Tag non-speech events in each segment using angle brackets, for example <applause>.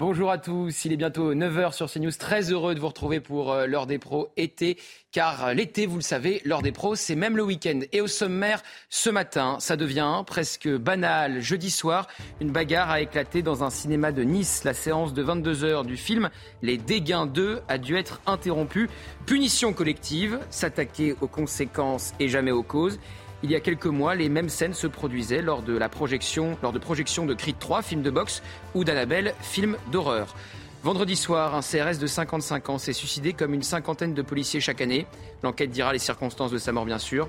Bonjour à tous, il est bientôt 9h sur CNews. Très heureux de vous retrouver pour euh, l'heure des pros été, car euh, l'été, vous le savez, l'heure des pros, c'est même le week-end. Et au sommaire, ce matin, ça devient presque banal. Jeudi soir, une bagarre a éclaté dans un cinéma de Nice. La séance de 22h du film Les Dégains 2 a dû être interrompue. Punition collective, s'attaquer aux conséquences et jamais aux causes. Il y a quelques mois, les mêmes scènes se produisaient lors de la de projection de Creed 3, film de boxe, ou d'Annabelle, film d'horreur. Vendredi soir, un CRS de 55 ans s'est suicidé comme une cinquantaine de policiers chaque année. L'enquête dira les circonstances de sa mort, bien sûr.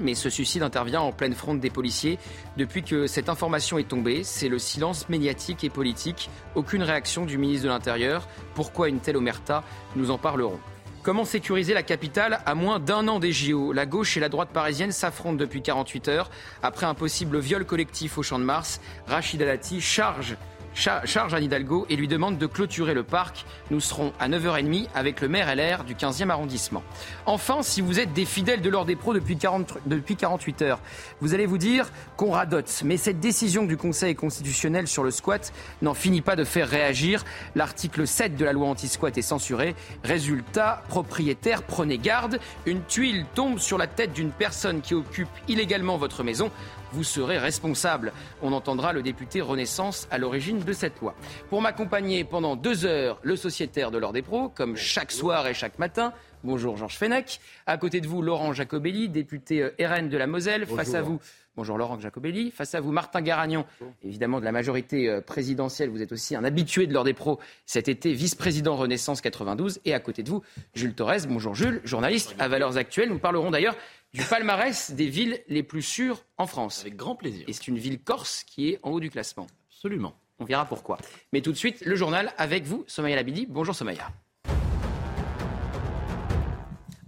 Mais ce suicide intervient en pleine fronte des policiers. Depuis que cette information est tombée, c'est le silence médiatique et politique. Aucune réaction du ministre de l'Intérieur. Pourquoi une telle omerta? Nous en parlerons. Comment sécuriser la capitale à moins d'un an des JO La gauche et la droite parisienne s'affrontent depuis 48 heures. Après un possible viol collectif au Champ de Mars, Rachida Dati charge charge Anne Hidalgo et lui demande de clôturer le parc. Nous serons à 9h30 avec le maire LR du 15e arrondissement. Enfin, si vous êtes des fidèles de l'ordre des pros depuis, 40, depuis 48 heures, vous allez vous dire qu'on radote. Mais cette décision du Conseil constitutionnel sur le squat n'en finit pas de faire réagir. L'article 7 de la loi anti-squat est censuré. Résultat, propriétaire, prenez garde. Une tuile tombe sur la tête d'une personne qui occupe illégalement votre maison vous serez responsable. On entendra le député Renaissance à l'origine de cette loi. Pour m'accompagner pendant deux heures, le sociétaire de l'Ordre des pros, comme chaque soir et chaque matin. Bonjour Georges Fenech. À côté de vous, Laurent Jacobelli, député euh, RN de la Moselle. Face à vous, Bonjour Laurent Jacobelli. Face à vous, Martin Garagnon, évidemment de la majorité euh, présidentielle. Vous êtes aussi un habitué de l'Ordre des pros cet été, vice-président Renaissance 92. Et à côté de vous, Jules Torres. Bonjour Jules, journaliste à Valeurs Actuelles. Nous parlerons d'ailleurs du palmarès des villes les plus sûres en France. Avec grand plaisir. Et c'est une ville corse qui est en haut du classement. Absolument. On verra pourquoi. Mais tout de suite, le journal avec vous, Somaya Labidi. Bonjour Somaya.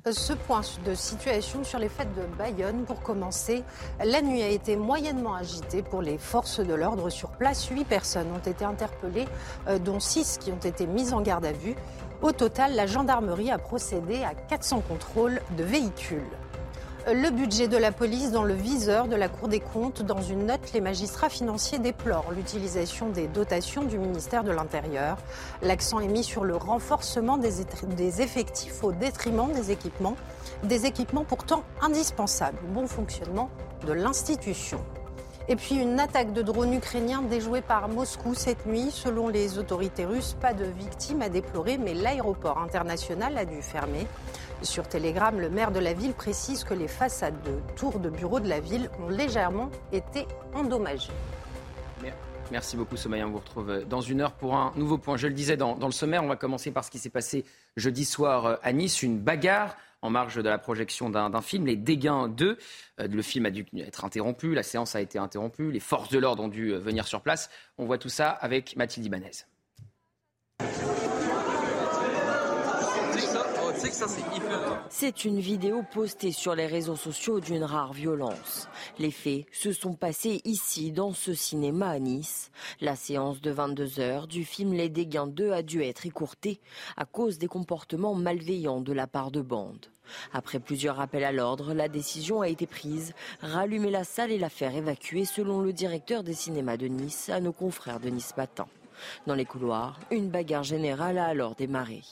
Ce point de situation sur les fêtes de Bayonne, pour commencer, la nuit a été moyennement agitée pour les forces de l'ordre sur place. Huit personnes ont été interpellées, euh, dont six qui ont été mises en garde à vue. Au total, la gendarmerie a procédé à 400 contrôles de véhicules. Le budget de la police dans le viseur de la Cour des comptes. Dans une note, les magistrats financiers déplorent l'utilisation des dotations du ministère de l'Intérieur. L'accent est mis sur le renforcement des effectifs au détriment des équipements, des équipements pourtant indispensables au bon fonctionnement de l'institution. Et puis une attaque de drone ukrainien déjouée par Moscou cette nuit. Selon les autorités russes, pas de victimes à déplorer, mais l'aéroport international a dû fermer. Sur Telegram, le maire de la ville précise que les façades de tours de bureaux de la ville ont légèrement été endommagées. Merci beaucoup Somaya, on vous retrouve dans une heure pour un nouveau point. Je le disais dans, le sommaire, on va commencer par ce qui s'est passé jeudi soir euh, à Nice, une bagarre en marge de la projection d'un film, Les Dégains 2. Euh, le film a dû être interrompu, la séance a été interrompue, les forces de l'ordre ont dû euh, venir sur place. On voit tout ça avec Mathilde Ibanez. C'est une vidéo postée sur les réseaux sociaux d'une rare violence. Les faits se sont passés ici, dans ce cinéma à Nice. La séance de 22 heures du film Les Dégains 2 a dû être écourtée à cause des comportements malveillants de la part de bandes. Après plusieurs appels à l'ordre, la décision a été prise, rallumer la salle et la faire évacuer selon le directeur des cinémas de Nice à nos confrères de Nice Matin. Dans les couloirs, une bagarre générale a alors démarré.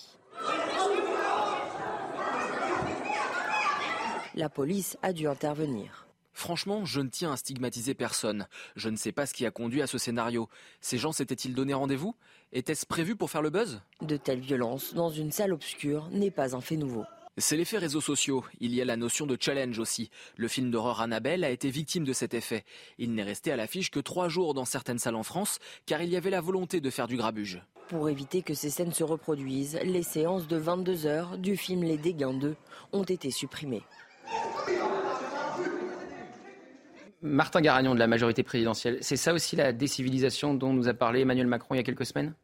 La police a dû intervenir. Franchement, je ne tiens à stigmatiser personne. Je ne sais pas ce qui a conduit à ce scénario. Ces gens s'étaient-ils donné rendez-vous? Était-ce prévu pour faire le buzz? De telles violences dans une salle obscure n'est pas un fait nouveau. C'est l'effet réseaux sociaux. Il y a la notion de challenge aussi. Le film d'horreur Annabelle a été victime de cet effet. Il n'est resté à l'affiche que trois jours dans certaines salles en France, car il y avait la volonté de faire du grabuge. Pour éviter que ces scènes se reproduisent, les séances de 22 heures du film Les Dégains 2 ont été supprimées. Martin Garagnon de la majorité présidentielle, c'est ça aussi la décivilisation dont nous a parlé Emmanuel Macron il y a quelques semaines?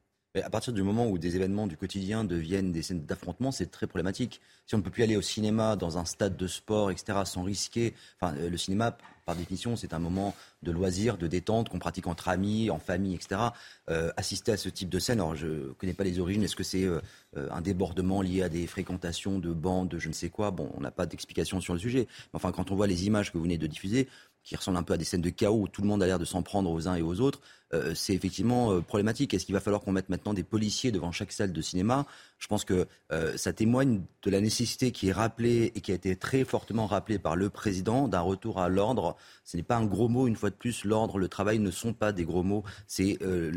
À partir du moment où des événements du quotidien deviennent des scènes d'affrontement, c'est très problématique. Si on ne peut plus aller au cinéma, dans un stade de sport, etc., sans risquer, enfin, euh, le cinéma, par définition, c'est un moment de loisir, de détente qu'on pratique entre amis, en famille, etc. Euh, assister à ce type de scène, alors je ne connais pas les origines, est-ce que c'est euh, un débordement lié à des fréquentations de bandes, de je ne sais quoi? Bon, on n'a pas d'explication sur le sujet. Mais enfin, quand on voit les images que vous venez de diffuser, qui ressemblent un peu à des scènes de chaos où tout le monde a l'air de s'en prendre aux uns et aux autres, euh, c'est effectivement euh, problématique. Est-ce qu'il va falloir qu'on mette maintenant des policiers devant chaque salle de cinéma? Je pense que euh, ça témoigne de la nécessité qui est rappelée et qui a été très fortement rappelée par le président d'un retour à l'ordre. Ce n'est pas un gros mot, une fois de plus, l'ordre, le travail ne sont pas des gros mots, c'est le,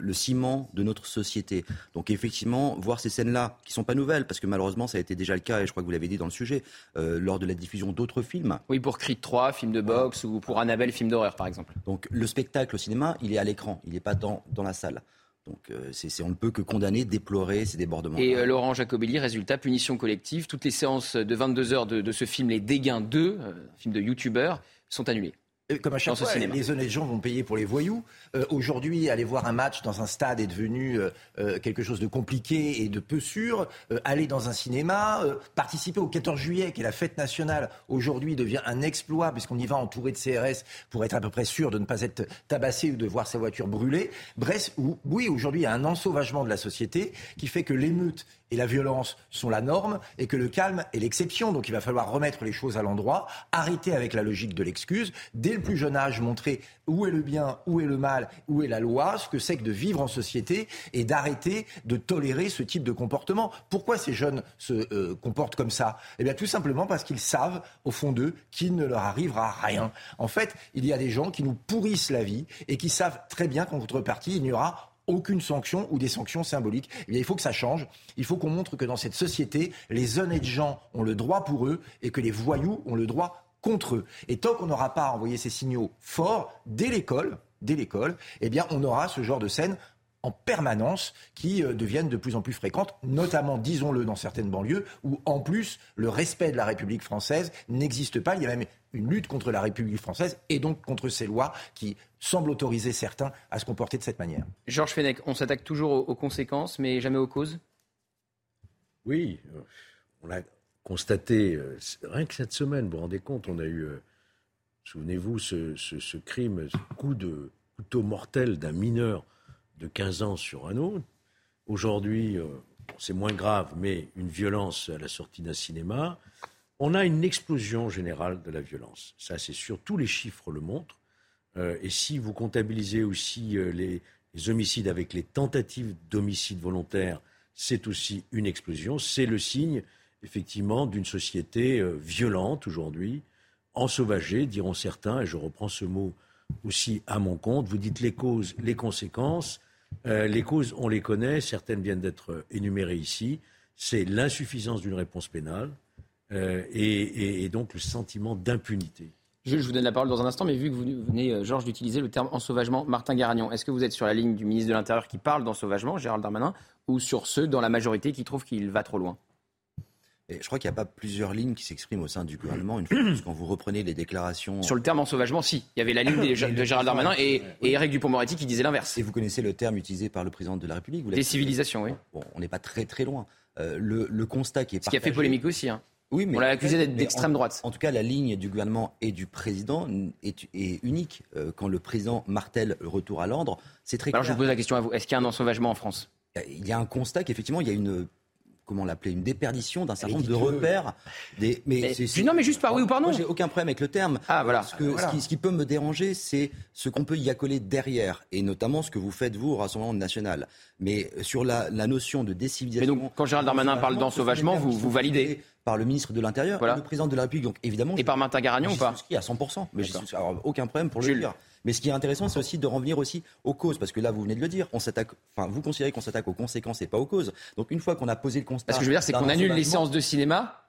le, ciment de notre société. Donc effectivement, voir ces scènes-là, qui sont pas nouvelles, parce que malheureusement ça a été déjà le cas, et je crois que vous l'avez dit dans le sujet, lors de la diffusion d'autres films. Oui, pour Creed 3, film de boxe, ou pour Annabelle, film d'horreur par exemple. Donc le spectacle au cinéma, il est à il n'est pas dans, la salle. Donc euh, on ne peut que condamner, déplorer ces débordements. Et euh, Laurent Jacobelli, résultat, punition collective. Toutes les séances de 22 heures de, ce film Les Dégains 2, euh, film de youtubeur, sont annulées. Comme à chaque fois, les honnêtes gens vont payer pour les voyous. Euh, aujourd'hui, aller voir un match dans un stade est devenu euh, euh, quelque chose de compliqué et de peu sûr. aller dans un cinéma, participer au 14 juillet, qui est la fête nationale, aujourd'hui devient un exploit puisqu'on y va entouré de CRS pour être à peu près sûr de ne pas être tabassé ou de voir sa voiture brûlée. Bref, oui, aujourd'hui, il y a un ensauvagement de la société qui fait que l'émeute et la violence sont la norme et que le calme est l'exception. Donc il va falloir remettre les choses à l'endroit, arrêter avec la logique de l'excuse, dès le plus jeune âge montrer où est le bien, où est le mal, où est la loi, ce que c'est que de vivre en société et d'arrêter de tolérer ce type de comportement. Pourquoi ces jeunes se euh, comportent comme ça? Eh bien tout simplement parce qu'ils savent au fond d'eux qu'il ne leur arrivera rien. En fait, il y a des gens qui nous pourrissent la vie et qui savent très bien qu'en contrepartie, il n'y aura aucune sanction ou des sanctions symboliques. Eh il faut que ça change. Il faut qu'on montre que dans cette société, les honnêtes gens ont le droit pour eux et que les voyous ont le droit contre eux. Et tant qu'on n'aura pas envoyé ces signaux forts dès l'école, dès l'école, eh bien, on aura ce genre de scène en permanence qui euh, deviennent de plus en plus fréquentes, notamment, disons-le, dans certaines banlieues, où en plus le respect de la République française n'existe pas. Il y a même une lutte contre la République française et donc contre ces lois qui semblent autoriser certains à se comporter de cette manière. Georges Fenech, on s'attaque toujours aux, conséquences, mais jamais aux causes? Oui, euh, on l'a constaté, euh, rien que cette semaine, vous vous rendez compte, on a eu, souvenez-vous, ce, ce, crime, ce coup de couteau mortel d'un mineur de 15 ans sur un autre. Aujourd'hui, euh, c'est moins grave, mais une violence à la sortie d'un cinéma. On a une explosion générale de la violence. Ça, c'est sûr. Tous les chiffres le montrent. Euh, et si vous comptabilisez aussi euh, les, les, homicides avec les tentatives d'homicide volontaire, c'est aussi une explosion. C'est le signe, effectivement, d'une société violente aujourd'hui, ensauvagée, diront certains, et je reprends ce mot aussi à mon compte. Vous dites les causes, les conséquences. Euh, les causes, on les connaît, certaines viennent d'être énumérées ici. C'est l'insuffisance d'une réponse pénale euh, et, donc le sentiment d'impunité. Jules, je vous donne la parole dans un instant, mais vu que vous venez, euh, Georges, d'utiliser le terme ensauvagement, Martin Garagnon, est-ce que vous êtes sur la ligne du ministre de l'Intérieur qui parle d'ensauvagement, Gérald Darmanin, ou sur ceux dans la majorité qui trouvent qu'il va trop loin? Je crois qu'il n'y a pas plusieurs lignes qui s'expriment au sein du gouvernement. Une fois <clears throat> plus, quand vous reprenez les déclarations. Sur le terme ensauvagement, si. Il y avait la ligne de Gérald Darmanin et, et Éric Dupont-Moretti qui disait l'inverse. Et vous connaissez le terme utilisé par le président de la République Des civilisations, oui. Bon, on n'est pas très très loin. Euh, le, constat qui est Ce qui a fait polémique aussi. Hein. Oui, mais on l'a accusé d'être d'extrême droite. En tout cas, la ligne du gouvernement et du président est, unique. Euh, quand le président martèle le retour à l'ordre, c'est très Alors je vous pose la question à vous. Est-ce qu'il y a un ensauvagement en France? Il y a un constat qu'effectivement, il y a une comment l'appeler, une déperdition d'un certain nombre de repères. Des, mais, non, mais juste par oui ou par non. J'ai aucun problème avec le terme. Ah voilà. Ce, que, Ce, qui, peut me déranger, c'est ce qu'on peut y accoler derrière, et notamment ce que vous faites vous au Rassemblement national. Mais sur la, notion de décivilisation. Mais donc, quand Gérald Darmanin parle d'ensauvagement, vous, vous validez par le ministre de l'Intérieur, le président de la République, donc évidemment. Et par Martin Garagnon ou pas à 100%. Mais j'ai aucun problème pour le dire. Mais ce qui est intéressant, c'est aussi de revenir aussi aux causes, parce que là, vous venez de le dire, on s'attaque, enfin, vous considérez qu'on s'attaque aux conséquences et pas aux causes. Donc une fois qu'on a posé le constat, ce que je veux dire, c'est qu'on annule les séances de cinéma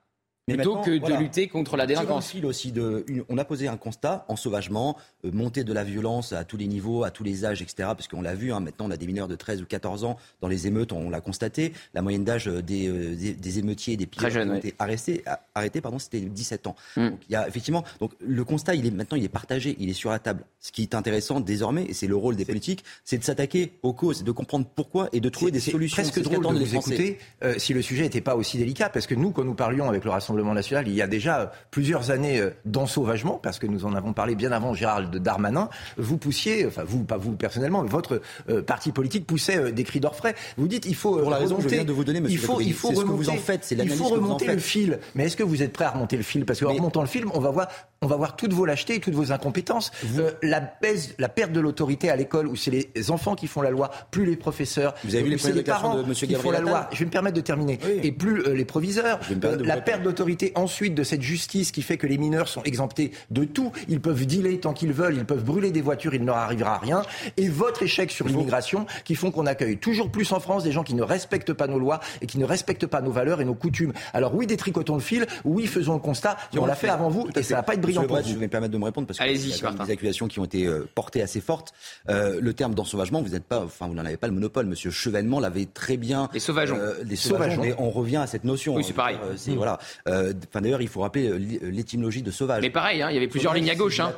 plutôt que de lutter contre la délinquance. aussi de, on a posé un constat en sauvagement, euh, montée de la violence à tous les niveaux, à tous les âges, etc. Parce qu'on l'a vu, hein, maintenant on a des mineurs de 13 ou 14 ans dans les émeutes, on, l'a constaté. La moyenne d'âge euh, des, euh, des, des, émeutiers et des qui ont été arrêtés, arrêtés, pardon, c'était 17 ans. Mm. Donc il y a effectivement, donc le constat, il est maintenant, il est partagé, il est sur la table. Ce qui est intéressant désormais, et c'est le rôle des politiques, c'est de s'attaquer aux causes, de comprendre pourquoi et de trouver des solutions. C'est presque drôle de vous écouter si le sujet n'était pas aussi délicat, parce que nous, quand nous parlions avec le Rassemblement national, il y a déjà plusieurs années d'ensauvagement, parce que nous en avons parlé bien avant Gérald Darmanin, vous poussiez, enfin vous, pas vous personnellement, mais votre euh, parti politique poussait euh, des cris d'orfraie. Vous dites il faut euh, pour la raison que je viens de vous donner, monsieur. Il faut, il faut remonter, ce que vous en faites, c'est Il faut remonter le fil. Mais est-ce que vous êtes prêt à remonter le fil? Parce qu'en remontant le fil, on va voir on va voir toutes vos lâchetés et toutes vos incompétences. Euh, la, baisse, la perte de l'autorité à l'école, où c'est les enfants qui font la loi, plus les professeurs. Vous avez vu les, les parents de qui font la loi. Je vais me permettre de terminer. Et plus euh, les proviseurs. Euh, la perte d'autorité ensuite de cette justice qui fait que les mineurs sont exemptés de tout. Ils peuvent dealer tant qu'ils veulent, ils peuvent brûler des voitures, il ne leur arrivera rien. Et votre échec sur l'immigration qui font qu'on accueille toujours plus en France des gens qui ne respectent pas nos lois et qui ne respectent pas nos valeurs et nos coutumes. Alors oui, détricotons le fil, oui, faisons le constat, on l'a fait avant vous et ça va pas être brillant pour vous. Je vais me permettre de me répondre parce que y a des accusations qui ont été euh, portées assez fortes. Euh, le terme d'ensauvagement, vous n'êtes pas, enfin vous n'en avez pas le monopole. Monsieur Chevènement l'avait très bien. Les sauvageons. Euh, les sauvageons. Mais on revient à cette notion. Oui, c'est pareil. c'est voilà. Enfin d'ailleurs, il faut rappeler l'étymologie de sauvage. Mais pareil, hein, il y avait plusieurs lignes à gauche. Hein.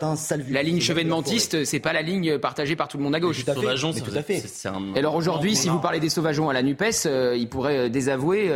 La ligne chevènementiste, c'est pas la ligne partagée par tout le monde à gauche. Tout à fait. Et alors aujourd'hui, si vous parlez des sauvageons à la Nupes, ils pourraient désavouer.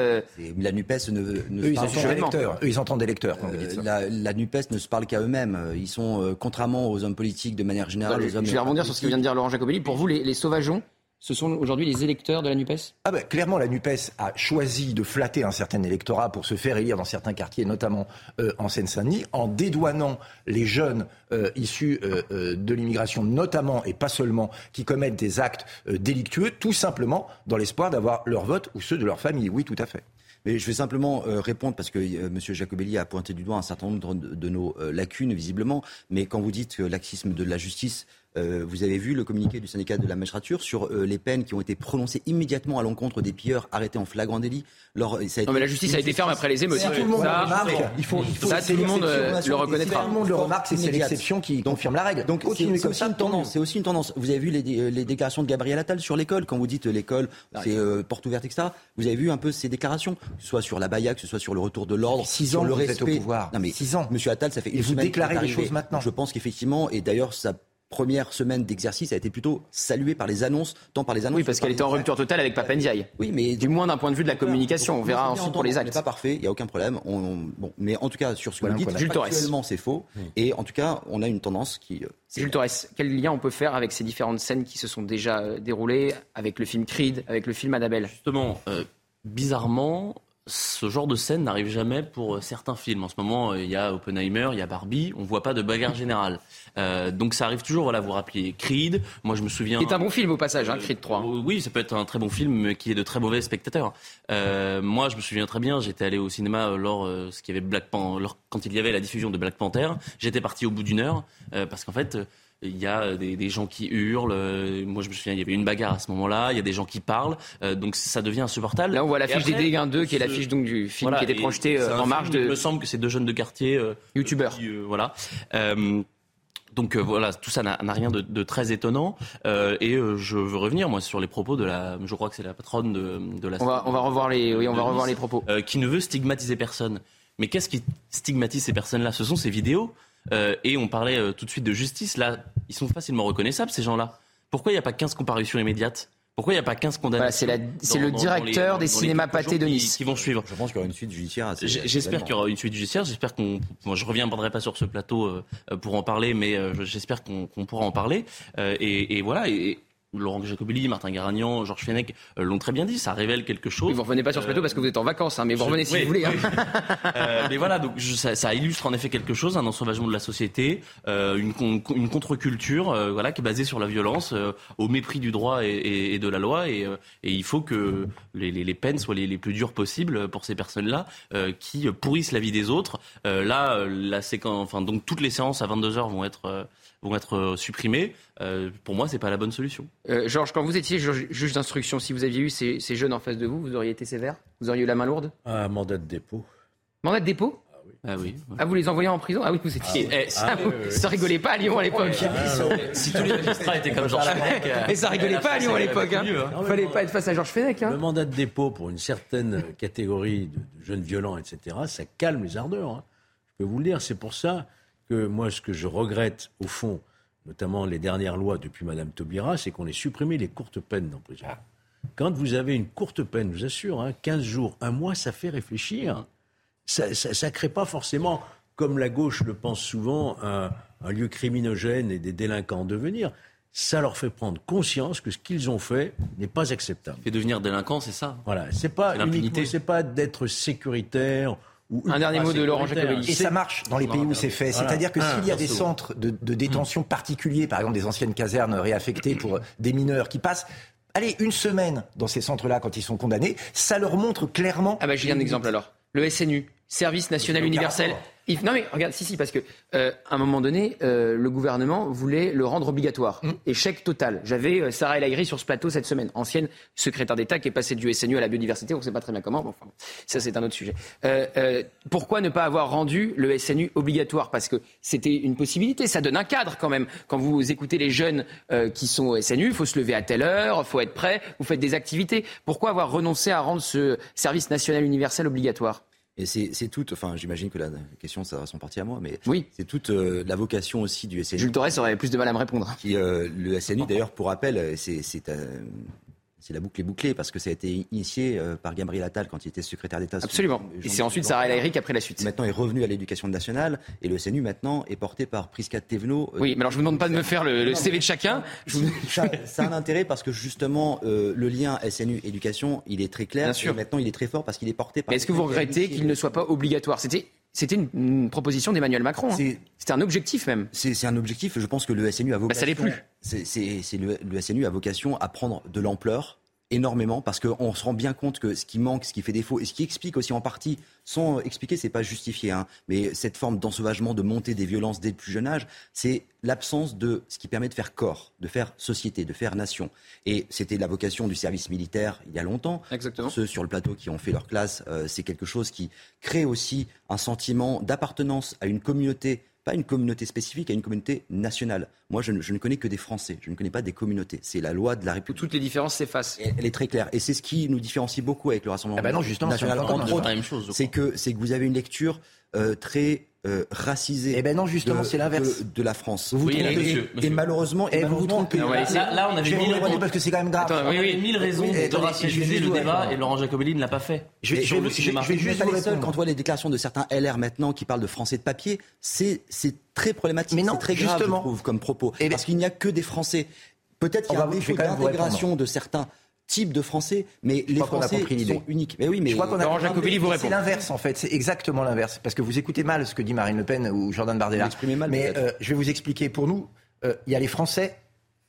La Nupes ne, eux, ils entendent des lecteurs. Eux, ils entendent des lecteurs. La, la Nupes ne se parle qu'à eux-mêmes. Ils sont contrairement aux hommes politiques de manière générale. je vais rebondir sur ce que vient de dire Laurent Jacobelli. Pour vous, les, les sauvageons, ce sont aujourd'hui les électeurs de la NUPES? Ah ben, Clairement, la NUPES a choisi de flatter un certain électorat pour se faire élire dans certains quartiers, notamment euh, en Seine-Saint-Denis, en dédouanant les jeunes euh, issus euh, de l'immigration, notamment et pas seulement, qui commettent des actes délictueux, tout simplement dans l'espoir d'avoir leur vote ou ceux de leur famille. Oui, tout à fait. Je vais simplement euh, répondre parce que euh, M. Jacobelli a pointé du doigt un certain nombre de, nos euh, lacunes, visiblement. Mais quand vous dites que laxisme de la justice, euh, vous avez vu le communiqué du syndicat de la magistrature sur euh, les peines qui ont été prononcées immédiatement à l'encontre des pilleurs arrêtés en flagrant délit. non, mais la justice a été ferme après les émeutes. tout le monde le remarque, il faut, il faut ça, tout le monde le reconnaîtra. Tout le monde le remarque, c'est l'exception qui confirme la règle. Donc, c'est aussi, une tendance. C'est aussi une tendance. Vous avez vu les, les déclarations de Gabriel Attal sur l'école. Quand vous dites l'école, c'est euh, porte ouverte, etc. Vous avez vu un peu ces déclarations, soit sur la Baïa, que ce soit sur le retour de l'ordre, six ans le respect. Au pouvoir. Non mais six ans. Monsieur Attal, ça fait et vous déclarez les choses maintenant. Je pense qu'effectivement, et d'ailleurs, ça première semaine d'exercice a été plutôt saluée par les annonces, tant par les annonces. Oui, parce qu'elle était en rupture totale avec Papendiaï. Oui, mais du moins d'un point de vue de la communication. On verra ensuite pour les actes. n'est pas parfait, il n'y a aucun problème. bon, mais en tout cas, sur ce que vous dites, actuellement, c'est faux. Et en tout cas, on a une tendance qui. Euh, Jules Torres, quel lien on peut faire avec ces différentes scènes qui se sont déjà euh, déroulées, avec le film Creed, avec le film Annabelle? Justement, euh, bizarrement, ce genre de scène n'arrive jamais pour euh, certains films. En ce moment, euh, il y a Oppenheimer, il y a Barbie, on voit pas de bagarre générale. Euh, donc ça arrive toujours, voilà, vous rappelez Creed, moi je me souviens... C'est un bon film au passage, hein, Creed 3. oui, ça peut être un très bon film mais qui est de très mauvais spectateurs. moi je me souviens très bien, j'étais allé au cinéma lors, ce y avait Black quand il y avait la diffusion de Black Panther, j'étais parti au bout d'une heure, parce qu'en fait il y a des, gens qui hurlent. Euh, moi, je me souviens, il y avait une bagarre à ce moment-là. Il y a des gens qui parlent. Euh, donc, ça devient insupportable. Là, on voit l'affiche des Dégâts 2, qui est l'affiche donc du film qui était projeté euh, en marge de. Il me semble que c'est deux jeunes de quartier. Youtubeurs. voilà. Donc voilà, tout ça n'a rien de, très étonnant. et je veux revenir moi sur les propos de la, je crois que c'est la patronne de, la. On va, on va revoir les, oui, on va revoir les propos. qui ne veut stigmatiser personne. Mais qu'est-ce qui stigmatise ces personnes-là? Ce sont ces vidéos euh, et on parlait euh, tout de suite de justice. Là, ils sont facilement reconnaissables, ces gens-là. Pourquoi il n'y a pas 15 comparutions immédiates? Pourquoi il n'y a pas 15 condamnations C'est le directeur des cinémas pâtés de Nice qui, vont suivre. Je pense qu'il y aura une suite judiciaire. J'espère qu'il y aura une suite judiciaire. J'espère qu'on. Moi, je reviendrai pas sur ce plateau euh, pour en parler, mais j'espère qu'on pourra en parler. Et, et, voilà. Et, Laurent Jacobelli, Martin Garagnan, Georges Fenech euh, l'ont très bien dit, ça révèle quelque chose. Oui, vous revenez pas sur ce plateau parce que vous êtes en vacances, hein, mais vous revenez si vous voulez. Hein. <laughs> euh, mais voilà, donc ça, ça, illustre en effet quelque chose, un ensauvagement de la société, euh, une, une contre-culture, euh, voilà, qui est basée sur la violence, euh, au mépris du droit et, et, de la loi, et, et, il faut que les, les, les peines soient les, les, plus dures possibles pour ces personnes-là qui pourrissent la vie des autres. là, la séquence, enfin donc toutes les séances à 22 h vont être vont être euh, supprimés. Euh, pour moi, c'est pas la bonne solution. Euh, Georges, quand vous étiez juge, d'instruction, si vous aviez eu ces, jeunes en face de vous, vous auriez été sévère? Vous auriez eu la main lourde? Un mandat de dépôt. Mandat de dépôt? Ah oui. Ah, vous les envoyez en prison? Ah oui, vous étiez. Ah, eh, ça, ah rigolait pas à Lyon à l'époque. si tous les magistrats étaient comme Georges Fenech. <laughs> Et ça rigolait pas à Lyon à l'époque. Il hein. hein. fallait pas être face à Georges Fenech. Hein. Le mandat de dépôt pour une certaine catégorie de, jeunes violents, etc., ça calme les ardeurs. Hein. Je peux vous le dire. C'est pour ça que moi, ce que je regrette, au fond, notamment les dernières lois depuis Madame Taubira, c'est qu'on ait supprimé les courtes peines dans prison. Quand vous avez une courte peine, je vous assure, hein, 15 jours, un mois, ça fait réfléchir. Ça ne crée pas forcément, comme la gauche le pense souvent, un, lieu criminogène et des délinquants en devenir. Ça leur fait prendre conscience que ce qu'ils ont fait n'est pas acceptable. Et devenir délinquant, c'est ça? Voilà, c'est pas c'est pas d'être sécuritaire un dernier mot de Laurent Jacobelli. Et ça marche dans les pays où c'est fait. C'est-à-dire que s'il y a des centres de, détention particuliers, par exemple des anciennes casernes réaffectées pour des mineurs qui passent, allez, une semaine dans ces centres-là quand ils sont condamnés, ça leur montre clairement. Ah bah j'ai un exemple alors. Le SNU, Service National Universel. Non mais regarde, si si, parce que euh, à un moment donné, euh, le gouvernement voulait le rendre obligatoire. Mm. Échec total. J'avais euh, Sarah El Haïry sur ce plateau cette semaine, ancienne secrétaire d'État qui est passée du SNU à la biodiversité. On ne sait pas très bien comment. Bon, enfin, ça c'est un autre sujet. pourquoi ne pas avoir rendu le SNU obligatoire? Parce que c'était une possibilité. Ça donne un cadre quand même. Quand vous écoutez les jeunes qui sont au SNU, il faut se lever à telle heure, il faut être prêt. Vous faites des activités. Pourquoi avoir renoncé à rendre ce service national universel obligatoire? Et c'est toute, enfin j'imagine que la question ça va s'en partir à moi, mais oui. c'est toute euh, la vocation aussi du SNU. Jules Torres aurait plus de mal à me répondre. Qui, euh, le SNU d'ailleurs, pour rappel, c'est c'est la boucle est bouclée parce que ça a été initié euh, par Gabriel Attal quand il était secrétaire d'État. Absolument. Et c'est ensuite Sarah El qui a pris la suite. Maintenant est revenu à l'éducation nationale et le CNU maintenant est porté par Prisca Thévenot. Euh, oui, mais alors je vous demande pas de me faire le, CV de chacun. Ça, ça, a un intérêt parce que justement euh, le lien SNU éducation il est très clair. Bien sûr. Et maintenant il est très fort parce qu'il est porté par. Est-ce que vous regrettez qu'il ne soit pas obligatoire? C'était c'était une, proposition d'Emmanuel Macron. Hein. C'était un objectif même. C'est un objectif. Je pense que le SNU a vocation. Bah, ça l'est plus. C'est le, le SNU a vocation à prendre de l'ampleur énormément parce qu'on se rend bien compte que ce qui manque, ce qui fait défaut et ce qui explique aussi en partie, sans expliquer, c'est pas justifié, hein, mais cette forme d'ensauvagement, de montée des violences dès le plus jeune âge, c'est l'absence de ce qui permet de faire corps, de faire société, de faire nation. Et c'était la vocation du service militaire il y a longtemps. Exactement. Ceux sur le plateau qui ont fait leur classe, euh, c'est quelque chose qui crée aussi un sentiment d'appartenance à une communauté pas une communauté spécifique, à une communauté nationale. Moi, je ne, connais que des Français, je ne connais pas des communautés. C'est la loi de la République. Toutes les différences s'effacent. Elle est très claire. Et c'est ce qui nous différencie beaucoup avec le Rassemblement ah bah non, justement, national. Entre autres, c'est que, que vous avez une lecture euh, très euh, racisé. Eh ben non, justement, c'est l'inverse de, la France. Vous vous oui, trompez. Et malheureusement, et, vous vous trompez. là, on avait mille raisons, parce que c'est quand même grave. Attends, oui, oui. mille raisons de racialiser le débat et Laurent Jacobelli ne l'a pas fait. Je vais, je vais, je vais juste les seuls. Quand on voit les déclarations de certains LR maintenant qui parlent de français de papier, c'est c'est très problématique, c'est très grave, justement. je trouve, comme propos, eh ben parce qu'il n'y a que des Français. Peut-être qu'il y a un défaut d'intégration de certains type de Français, mais les Français sont uniques. Mais oui, mais je crois qu'on a C'est l'inverse en fait, c'est exactement l'inverse, parce que vous écoutez mal ce que dit Marine Le Pen ou Jordan Bardella. Mal, mais euh, je vais vous expliquer. Pour nous, euh, il y a les Français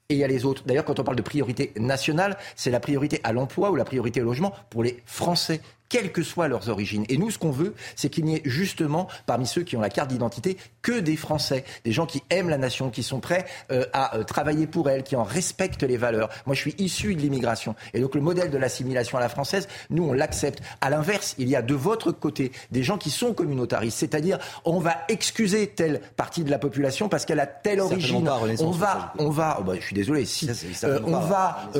et il y a les autres. D'ailleurs, quand on parle de priorité nationale, c'est la priorité à l'emploi ou la priorité au logement pour les Français quelles que soient leurs origines. Et nous, ce qu'on veut, c'est qu'il n'y ait justement, parmi ceux qui ont la carte d'identité, que des Français, des gens qui aiment la nation, qui sont prêts euh, à euh, travailler pour elle, qui en respectent les valeurs. Moi, je suis issu de l'immigration. Et donc, le modèle de l'assimilation à la française, nous, on l'accepte. À l'inverse, il y a de votre côté des gens qui sont communautaristes, c'est-à-dire, on va excuser telle partie de la population parce qu'elle a telle origine. on va, on va, oh bah, je suis désolé, si, euh, on va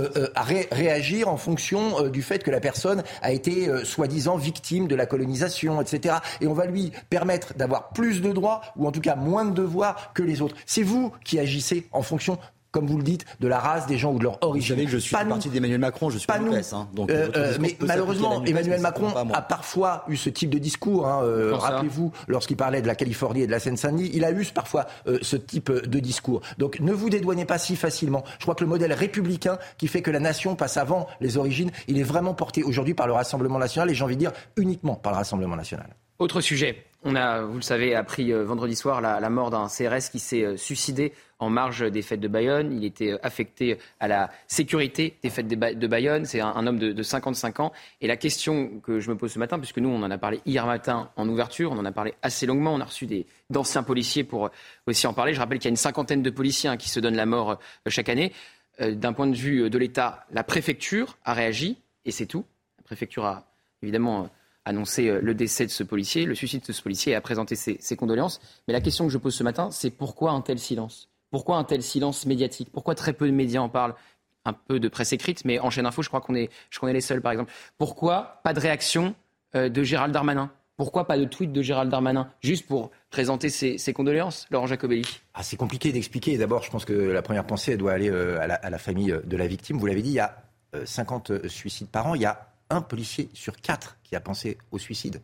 réagir en fonction du fait que la personne a été soi-disant victime de la colonisation, etc. Et on va lui permettre d'avoir plus de droits, ou en tout cas moins de devoirs que les autres. C'est vous qui agissez en fonction comme vous le dites, de la race des gens ou de leur origine. Vous savez que je suis pas parti d'Emmanuel Macron, je suis pas nous. Hein, donc euh, euh, mais malheureusement, Emmanuel Macron a parfois eu ce type de discours. Hein, euh, Rappelez-vous, lorsqu'il parlait de la Californie et de la Seine-Saint-Denis, il a eu parfois ce type de discours. Donc ne vous dédouanez pas si facilement. Je crois que le modèle républicain qui fait que la nation passe avant les origines, il est vraiment porté aujourd'hui par le Rassemblement national et j'ai envie de dire uniquement par le Rassemblement national. Autre sujet. On a, vous le savez, appris vendredi soir la mort d'un CRS qui s'est suicidé en marge des fêtes de Bayonne. Il était euh, affecté à la sécurité des fêtes de Bayonne. C'est un, homme de, 55 ans. Et la question que je me pose ce matin, puisque nous, on en a parlé hier matin en ouverture, on en a parlé assez longuement, on a reçu d'anciens policiers pour euh, aussi en parler. Je rappelle qu'il y a une cinquantaine de policiers hein, qui se donnent la mort euh, chaque année. D'un point de vue de l'État, la préfecture a réagi, et c'est tout. La préfecture a évidemment annoncé le décès de ce policier, le suicide de ce policier et a présenté ses condoléances. Mais la question que je pose ce matin, c'est pourquoi un tel silence? Pourquoi un tel silence médiatique? Pourquoi très peu de médias en parlent? Un peu de presse écrite, mais en chaîne info, je crois qu'on est, je les seuls, par exemple. Pourquoi pas de réaction euh, de Gérald Darmanin? Pourquoi pas de tweet de Gérald Darmanin Juste pour présenter ses, condoléances, Laurent Jacobelli? Ah, c'est compliqué d'expliquer. D'abord, je pense que la première pensée, elle doit aller euh, à, la, famille euh, de la victime. Vous l'avez dit, il y a 50 suicides par an. Il y a un policier sur quatre qui a pensé au suicide.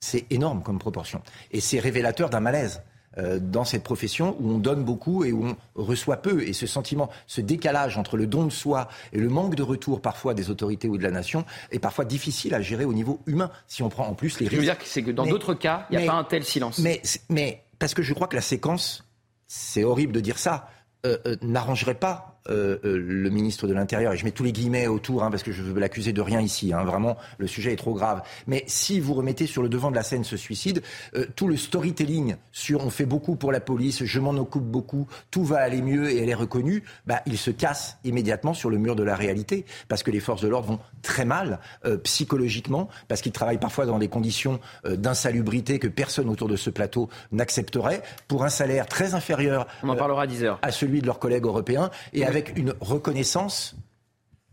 C'est énorme comme proportion. Et c'est révélateur d'un malaise euh, dans cette profession où on donne beaucoup et où on reçoit peu. Et ce sentiment, ce décalage entre le don de soi et le manque de retour parfois des autorités ou de la nation est parfois difficile à gérer au niveau humain si on prend en plus les risques. Je veux dire que c'est que dans d'autres cas, il n'y a pas un tel silence. Mais, mais parce que je crois que la séquence, c'est horrible de dire ça, euh, euh, n'arrangerait pas euh, euh, le ministre de l'Intérieur, et je mets tous les guillemets autour, hein, parce que je veux l'accuser de rien ici, hein, vraiment, le sujet est trop grave. Mais si vous remettez sur le devant de la scène ce suicide, euh, tout le storytelling sur on fait beaucoup pour la police, je m'en occupe beaucoup, tout va aller mieux et elle est reconnue, bah, il se casse immédiatement sur le mur de la réalité, parce que les forces de l'ordre vont très mal psychologiquement, parce qu'ils travaillent parfois dans des conditions d'insalubrité que personne autour de ce plateau n'accepterait, pour un salaire très inférieur on en parlera à, 10 heures. à celui de leurs collègues européens, et avec avec une reconnaissance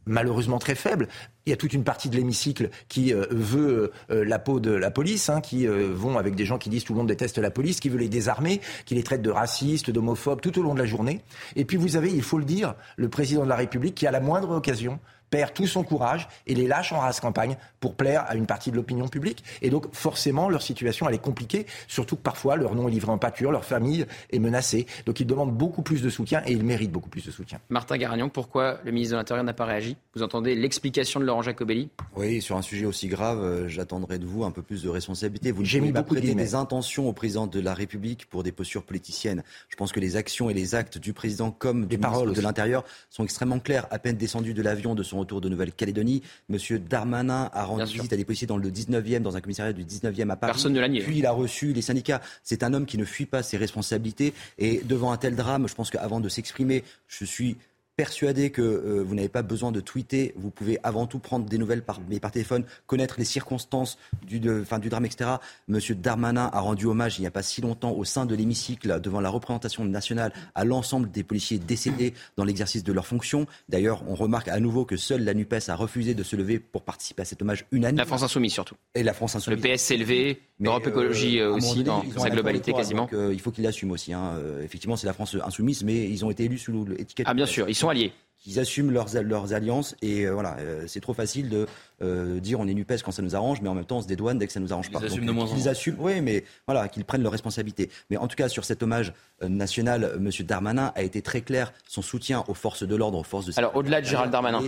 malheureusement très faible. Il y a toute une partie de l'hémicycle qui euh, veut euh, la peau de la police, hein, qui euh, vont avec des gens qui disent tout le monde déteste la police, qui veut les désarmer, qui les traite de racistes, d'homophobes tout au long de la journée. Et puis vous avez, il faut le dire, le président de la République qui, à la moindre occasion, perd tout son courage et les lâche en race campagne pour plaire à une partie de l'opinion publique. Et donc, forcément, leur situation, elle est compliquée, surtout que parfois, leur nom est livré en pâture, leur famille est menacée. Donc, ils demandent beaucoup plus de soutien et ils méritent beaucoup plus de soutien. Martin Garagnon, pourquoi le ministre de l'Intérieur n'a pas réagi? Vous entendez l'explication de Laurent Jacobelli? Oui, sur un sujet aussi grave, euh, j'attendrai de vous un peu plus de responsabilité. Vous ne mis pas prêter des intentions au président de la République pour des postures politiciennes. Je pense que les actions et les actes du président comme des paroles de l'Intérieur sont extrêmement clairs. À peine descendu de l'avion de son retour de Nouvelle-Calédonie. Monsieur Darmanin a rendu visite à des policiers dans le 19e, dans un commissariat du 19e à Paris. Personne ne l'a nié. Puis il a reçu les syndicats. C'est un homme qui ne fuit pas ses responsabilités. Et devant un tel drame, je pense qu'avant de s'exprimer, je suis persuadé que euh, vous n'avez pas besoin de tweeter. Vous pouvez avant tout prendre des nouvelles par, par téléphone, connaître les circonstances du, de, fin, du drame, etc. Monsieur Darmanin a rendu hommage il n'y a pas si longtemps au sein de l'hémicycle devant la représentation nationale à l'ensemble des policiers décédés dans l'exercice de leurs fonctions. D'ailleurs, on remarque à nouveau que seule la NUPES a refusé de se lever pour participer à cet hommage unanime. La France Insoumise surtout. Et la France Insoumise. Le PS s'est levé, l'Europe Écologie euh, aussi dans sa globalité quasiment. Donc, euh, il faut qu'ils l'assument aussi. Hein. effectivement, c'est la France Insoumise, mais ils ont été élus sous l'étiquette. Ah bien sûr, ils sont alliés. Ils assument leurs, leurs alliances et euh, voilà, euh, c'est trop facile de euh, dire on est Nupes quand ça nous arrange, mais en même temps on se dédouane dès que ça nous arrange ils pas. Assument de moins ils assument, oui, mais voilà, qu'ils prennent leurs responsabilités. Mais en tout cas, sur cet hommage national, M. Darmanin a été très clair, son soutien aux forces de l'ordre, aux forces de sécurité. Alors au-delà de Gérald Darmanin,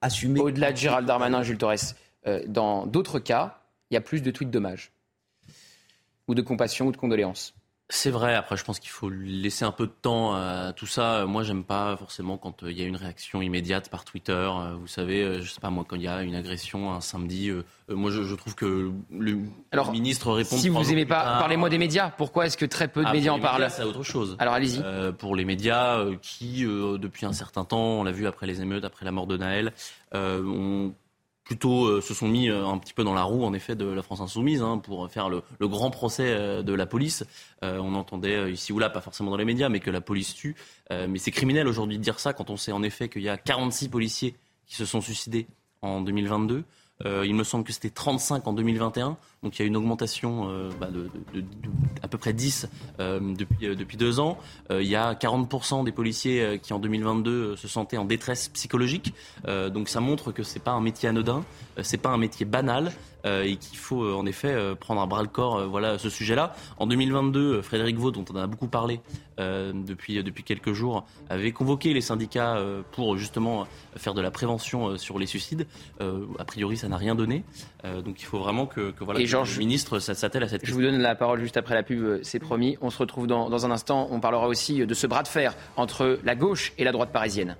assumé. Au-delà de Gérald Darmanin, Jules Torres, dans d'autres cas, il y a plus de tweets d'hommage ou de compassion ou de condoléances. C'est vrai. Après, je pense qu'il faut laisser un peu de temps à tout ça. Moi, j'aime pas forcément quand euh, il y a une réaction immédiate par Twitter. Euh, vous savez, euh, je sais pas moi, quand il y a une agression un samedi, moi, je, trouve que le, ministre répond. Si vous aimez pas, parlez-moi des médias. Pourquoi est-ce que très peu de ah, médias en parlent C'est autre chose. Alors allez-y. pour les médias qui, depuis un certain temps, on l'a vu après les émeutes, après la mort de Naël, ont plutôt euh, se sont mis euh, un petit peu dans la roue, en effet, de la France insoumise hein, pour faire le, grand procès euh, de la police. on entendait ici ou là, pas forcément dans les médias, mais que la police tue. mais c'est criminel aujourd'hui de dire ça quand on sait en effet qu'il y a 46 policiers qui se sont suicidés en 2022. Il me semble que c'était 35 en 2021. Donc il y a une augmentation euh, bah, à peu près 10 euh, depuis, euh, depuis deux ans. il y a 40% des policiers qui en 2022 se sentaient en détresse psychologique. donc ça montre que c'est pas un métier anodin, c'est pas un métier banal. Et qu'il faut en effet prendre à bras le corps voilà ce sujet-là. En 2022, Frédéric Vaux, dont on a beaucoup parlé depuis depuis quelques jours, avait convoqué les syndicats pour justement faire de la prévention sur les suicides. a priori, ça n'a rien donné. donc il faut vraiment que, que voilà. Georges, ministre s'attelle à cette Je vous donne la parole juste après la pub, euh, c'est promis. On se retrouve dans, dans un instant. On parlera aussi de ce bras de fer entre la gauche et la droite parisienne.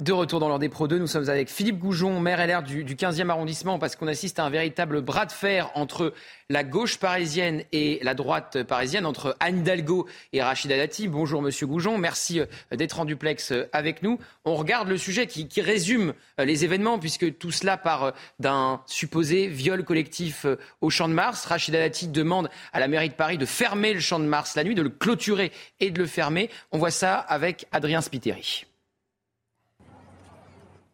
De retour dans l'ordre des Pro 2, nous sommes avec Philippe Goujon, maire LR du, du 15e arrondissement, parce qu'on assiste à un véritable bras de fer entre la gauche parisienne et la droite parisienne, entre Anne Hidalgo et Rachida Dati. Bonjour Monsieur Goujon, merci euh, d'être en duplex euh, avec nous. On regarde le sujet qui, résume euh, les événements, puisque tout cela part d'un supposé viol collectif au Champ de Mars. Rachida Dati demande à la mairie de Paris de fermer le Champ de Mars la nuit, de le clôturer et de le fermer. On voit ça avec Adrien Spiteri.